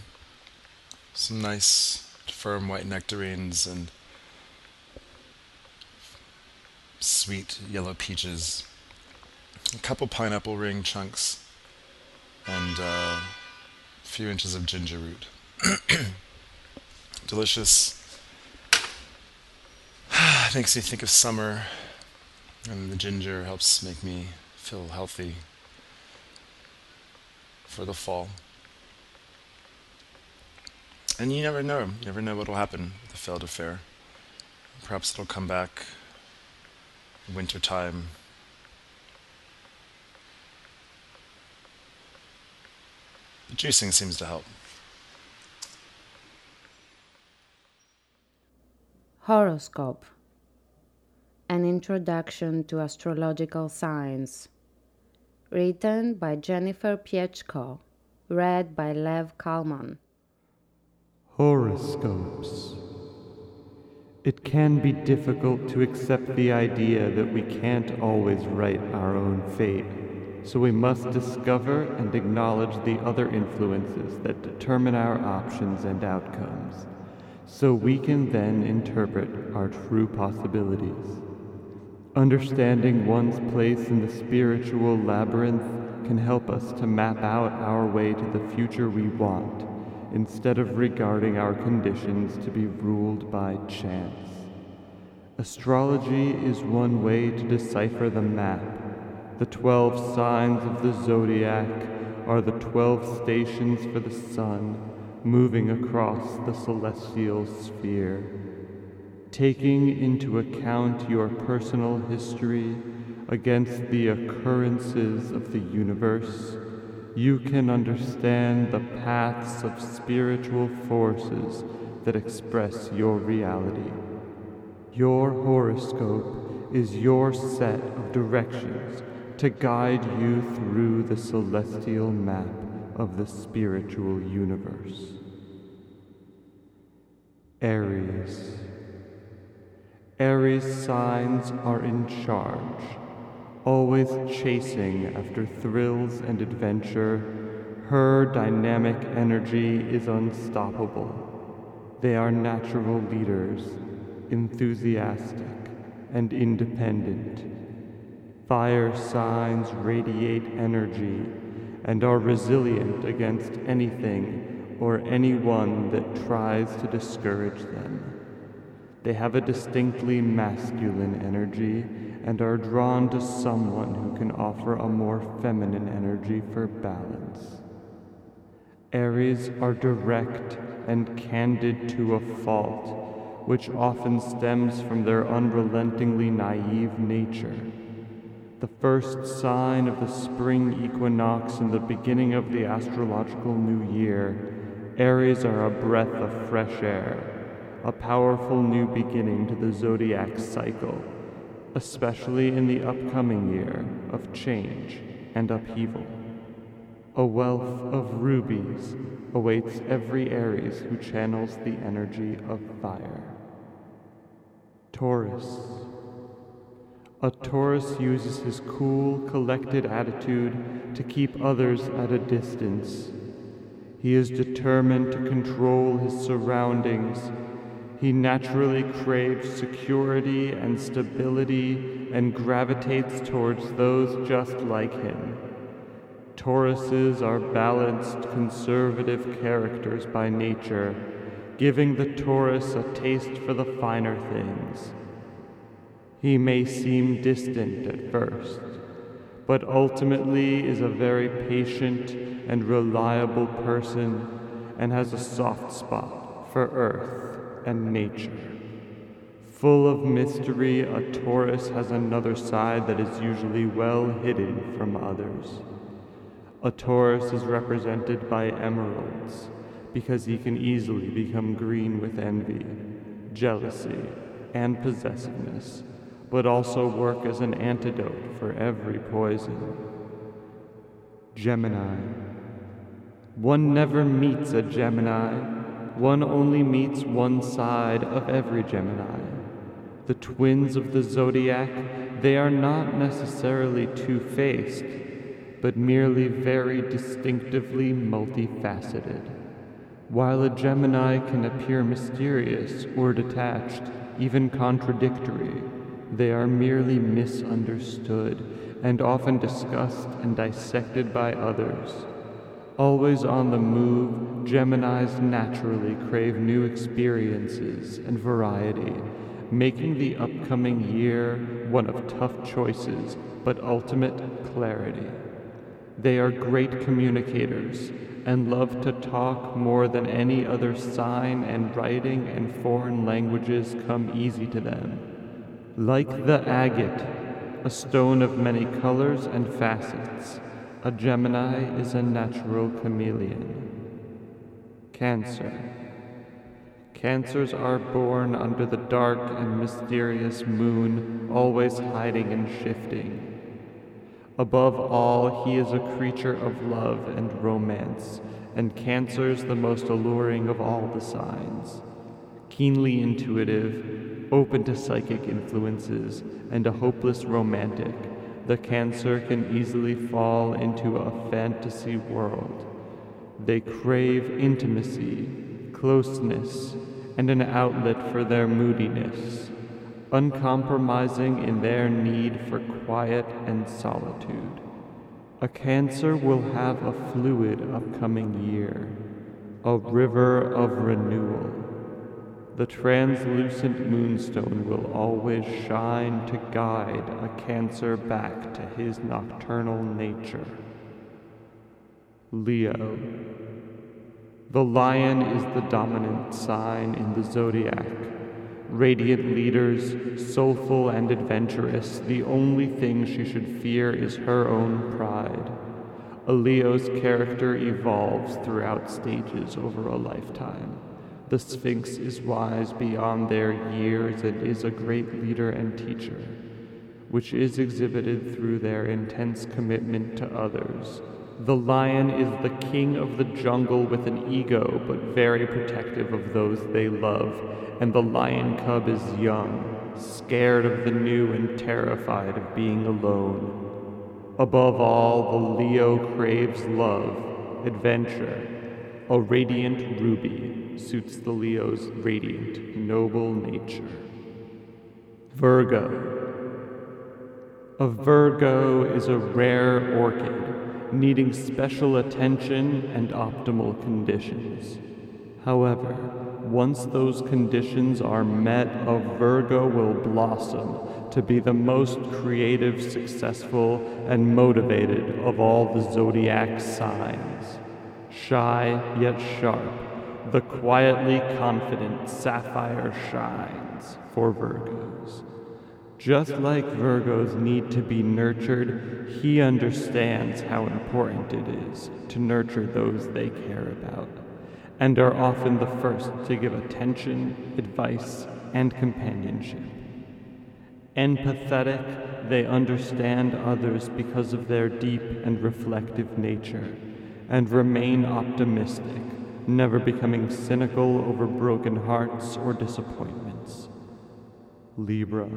some nice, firm white nectarines, and sweet yellow peaches, a couple pineapple ring chunks, and uh, a few inches of ginger root. [CLEARS THROAT] Delicious. [SIGHS] Makes me think of summer, and the ginger helps make me feel healthy for the fall. And you never know. You never know what will happen with the Fel affair. Perhaps it'll come back winter time. Juicing seems to help. Horoscope An Introduction to Astrological Science written by Jennifer Piechko, read by Lev Kalman. Horoscopes. It can be difficult to accept the idea that we can't always write our own fate, so we must discover and acknowledge the other influences that determine our options and outcomes, so we can then interpret our true possibilities. Understanding one's place in the spiritual labyrinth can help us to map out our way to the future we want, instead of regarding our conditions to be ruled by chance. Astrology is one way to decipher the map. The twelve signs of the zodiac are the twelve stations for the sun moving across the celestial sphere taking into account your personal history against the occurrences of the universe, you can understand the paths of spiritual forces that express your reality. Your horoscope is your set of directions to guide you through the celestial map of the spiritual universe. Aries. Aries signs are in charge, always chasing after thrills and adventure. Her dynamic energy is unstoppable. They are natural leaders, enthusiastic and independent. Fire signs radiate energy and are resilient against anything or anyone that tries to discourage them. They have a distinctly masculine energy and are drawn to someone who can offer a more feminine energy for balance. Aries are direct and candid to a fault, which often stems from their unrelentingly naive nature. The first sign of the spring equinox and the beginning of the astrological new year, Aries are a breath of fresh air, a powerful new beginning to the zodiac cycle, especially in the upcoming year of change and upheaval. A wealth of rubies awaits every Aries who channels the energy of fire. Taurus. A Taurus uses his cool, collected attitude to keep others at a distance. He is determined to control his surroundings. He naturally craves security and stability and gravitates towards those just like him. Tauruses are balanced, conservative characters by nature, giving the Taurus a taste for the finer things. He may seem distant at first, but ultimately is a very patient and reliable person and has a soft spot for earth and nature. Full of mystery, a Taurus has another side that is usually well hidden from others. A Taurus is represented by emeralds because he can easily become green with envy, jealousy, and possessiveness, but also work as an antidote for every poison. Gemini. One never meets a Gemini, one only meets one side of every Gemini. The twins of the zodiac, they are not necessarily two faced but merely very distinctively multifaceted. While a Gemini can appear mysterious or detached, even contradictory, they are merely misunderstood and often discussed and dissected by others. Always on the move, Geminis naturally crave new experiences and variety, making the upcoming year one of tough choices but ultimate clarity. They are great communicators and love to talk more than any other sign, and writing and foreign languages come easy to them. Like the agate, a stone of many colors and facets, a Gemini is a natural chameleon. Cancer. Cancers are born under the dark and mysterious moon, always hiding and shifting. Above all, he is a creature of love and romance, and Cancer's the most alluring of all the signs. Keenly intuitive, open to psychic influences, and a hopeless romantic, the Cancer can easily fall into a fantasy world. They crave intimacy, closeness, and an outlet for their moodiness uncompromising in their need for quiet and solitude. A Cancer will have a fluid upcoming year, a river of renewal. The translucent moonstone will always shine to guide a Cancer back to his nocturnal nature. Leo. The lion is the dominant sign in the zodiac Radiant leaders, soulful and adventurous, the only thing she should fear is her own pride. A Leo's character evolves throughout stages over a lifetime. The Sphinx is wise beyond their years and is a great leader and teacher, which is exhibited through their intense commitment to others. The lion is the king of the jungle with an ego, but very protective of those they love and the lion cub is young, scared of the new and terrified of being alone. Above all, the Leo craves love, adventure, a radiant ruby, suits the Leo's radiant, noble nature. Virgo. A Virgo is a rare orchid needing special attention and optimal conditions. However, once those conditions are met, a Virgo will blossom to be the most creative, successful, and motivated of all the zodiac signs. Shy yet sharp, the quietly confident sapphire shines for Virgos. Just like Virgos need to be nurtured, he understands how important it is to nurture those they care about, and are often the first to give attention, advice, and companionship. Empathetic, they understand others because of their deep and reflective nature, and remain optimistic, never becoming cynical over broken hearts or disappointments. Libra.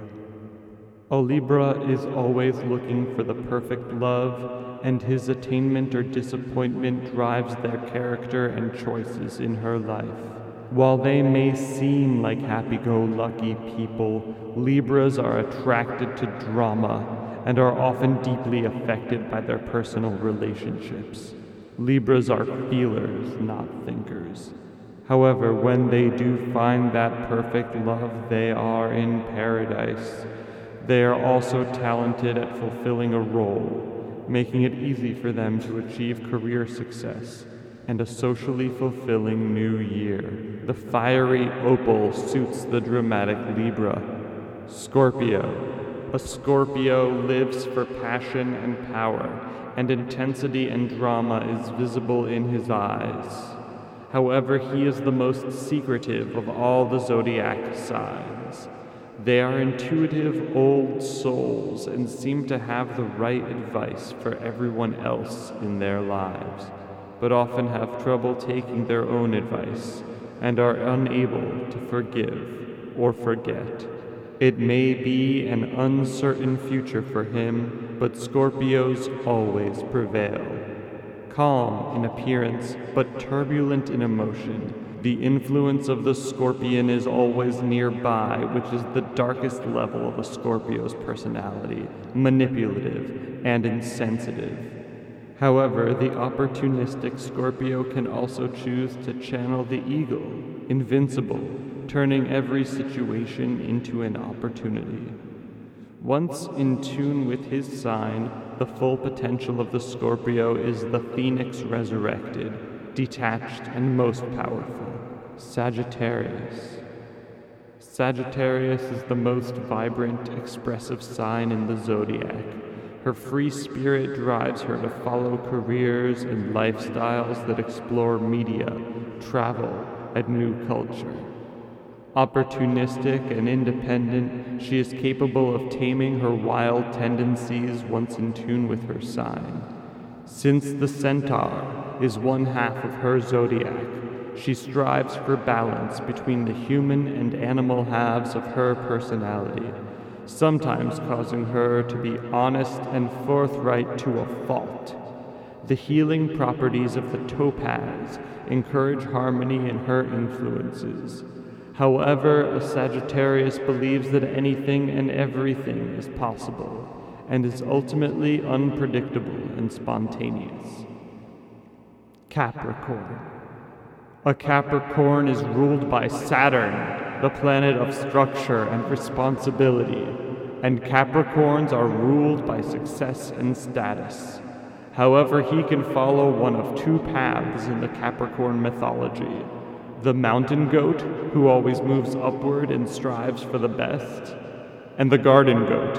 A Libra is always looking for the perfect love, and his attainment or disappointment drives their character and choices in her life. While they may seem like happy go lucky people, Libras are attracted to drama and are often deeply affected by their personal relationships. Libras are feelers, not thinkers. However, when they do find that perfect love, they are in paradise. They are also talented at fulfilling a role, making it easy for them to achieve career success and a socially fulfilling new year. The fiery opal suits the dramatic Libra. Scorpio. A Scorpio lives for passion and power, and intensity and drama is visible in his eyes. However, he is the most secretive of all the zodiac signs. They are intuitive old souls and seem to have the right advice for everyone else in their lives, but often have trouble taking their own advice and are unable to forgive or forget. It may be an uncertain future for him, but Scorpios always prevail. Calm in appearance, but turbulent in emotion, the influence of the scorpion is always nearby, which is the darkest level of a Scorpio's personality manipulative and insensitive. However, the opportunistic Scorpio can also choose to channel the eagle, invincible, turning every situation into an opportunity. Once in tune with his sign, the full potential of the Scorpio is the phoenix resurrected, detached, and most powerful. Sagittarius. Sagittarius is the most vibrant, expressive sign in the zodiac. Her free spirit drives her to follow careers and lifestyles that explore media, travel, and new culture. Opportunistic and independent, she is capable of taming her wild tendencies once in tune with her sign. Since the centaur is one half of her zodiac, she strives for balance between the human and animal halves of her personality, sometimes causing her to be honest and forthright to a fault. The healing properties of the topaz encourage harmony in her influences. However, a Sagittarius believes that anything and everything is possible and is ultimately unpredictable and spontaneous. Capricorn. A Capricorn is ruled by Saturn, the planet of structure and responsibility, and Capricorns are ruled by success and status. However, he can follow one of two paths in the Capricorn mythology the mountain goat, who always moves upward and strives for the best, and the garden goat,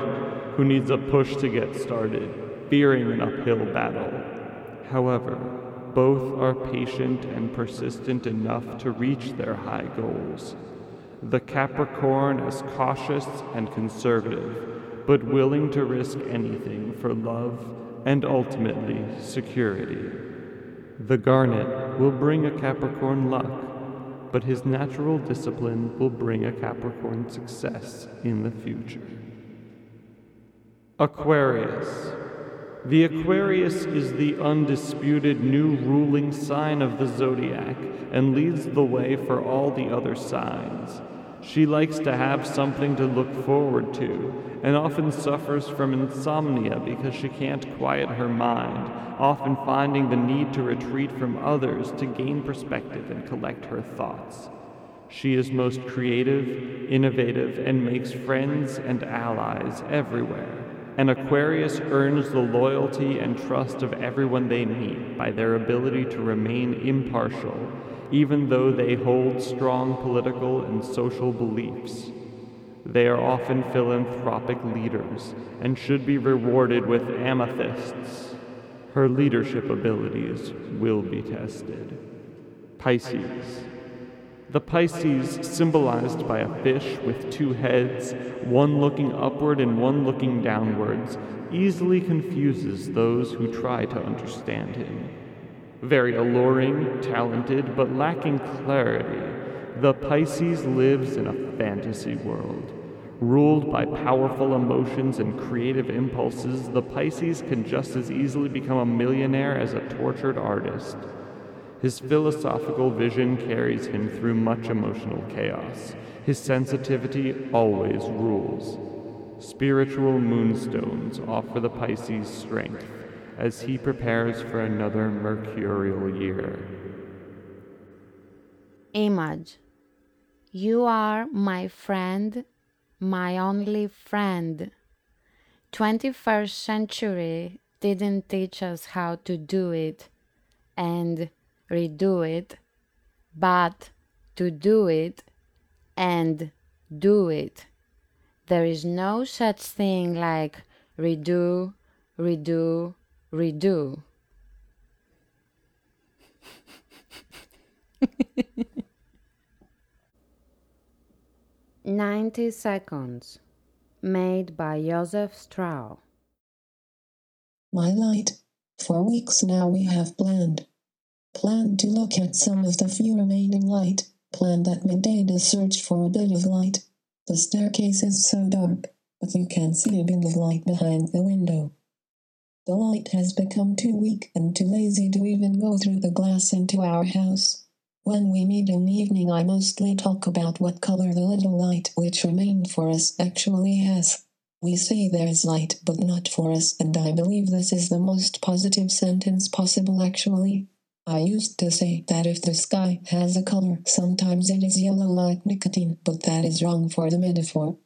who needs a push to get started, fearing an uphill battle. However, both are patient and persistent enough to reach their high goals. The Capricorn is cautious and conservative, but willing to risk anything for love and ultimately security. The Garnet will bring a Capricorn luck, but his natural discipline will bring a Capricorn success in the future. Aquarius. The Aquarius is the undisputed new ruling sign of the zodiac and leads the way for all the other signs. She likes to have something to look forward to and often suffers from insomnia because she can't quiet her mind, often finding the need to retreat from others to gain perspective and collect her thoughts. She is most creative, innovative, and makes friends and allies everywhere. An Aquarius earns the loyalty and trust of everyone they meet by their ability to remain impartial, even though they hold strong political and social beliefs. They are often philanthropic leaders and should be rewarded with amethysts. Her leadership abilities will be tested. Pisces. The Pisces, symbolized by a fish with two heads, one looking upward and one looking downwards, easily confuses those who try to understand him. Very alluring, talented, but lacking clarity, the Pisces lives in a fantasy world. Ruled by powerful emotions and creative impulses, the Pisces can just as easily become a millionaire as a tortured artist. His philosophical vision carries him through much emotional chaos. His sensitivity always rules. Spiritual moonstones offer the Pisces strength as he prepares for another mercurial year. Image You are my friend, my only friend. 21st century didn't teach us how to do it and redo it, but to do it and do it. There is no such thing like redo, redo, redo. Ninety seconds, made by Joseph Strauss. My light. For weeks now we have planned. Planned to look at some of the few remaining light. Planned at midday to search for a bit of light. The staircase is so dark, but you can see a bit of light behind the window. The light has become too weak and too lazy to even go through the glass into our house. When we meet in the evening, I mostly talk about what color the little light which remained for us actually has. We say there's light, but not for us, and I believe this is the most positive sentence possible actually. I used to say that if the sky has a color, sometimes it is yellow like nicotine, but that is wrong for the metaphor.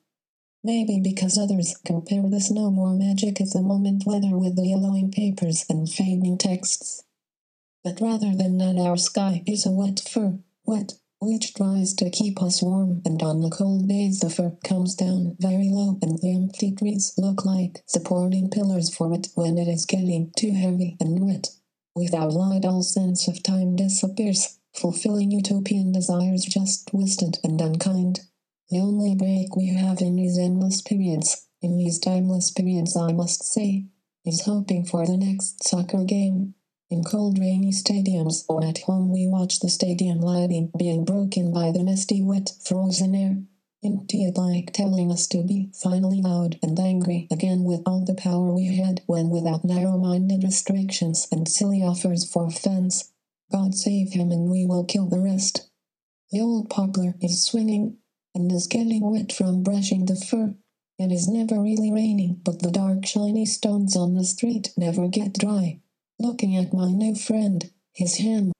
Maybe because others compare the snow more magic of the moment weather with the yellowing papers and fading texts. But rather than that, our sky is a wet fur, wet, which tries to keep us warm, and on the cold days the fur comes down very low, and the empty trees look like supporting pillars for it when it is getting too heavy and wet. Without light, all sense of time disappears, fulfilling utopian desires just twisted and unkind. The only break we have in these endless periods, in these timeless periods, I must say, is hoping for the next soccer game. In cold, rainy stadiums or at home, we watch the stadium lighting being broken by the misty, wet, frozen air. Empty it like telling us to be finally loud and angry again with all the power we had when without narrow minded restrictions and silly offers for fans. God save him and we will kill the rest. The old poplar is swinging and is getting wet from brushing the fur. It is never really raining, but the dark, shiny stones on the street never get dry. Looking at my new friend, his hand.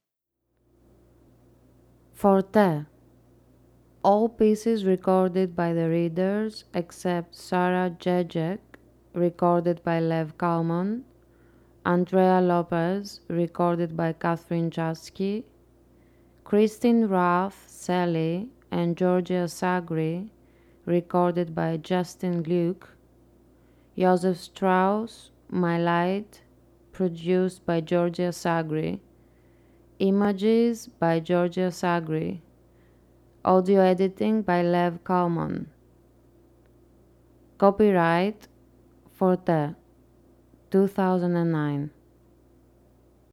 Forte. All pieces recorded by the readers except Sarah Jejek, recorded by Lev Kalman, Andrea Lopez, recorded by Catherine Jasky, Christine Rath Sally, and Georgia Sagri, recorded by Justin Gluck, Joseph Strauss, My Light, produced by Georgia Sagri, Images by Georgia Sagri, Audio editing by Lev Kalman. Copyright Forte 2009.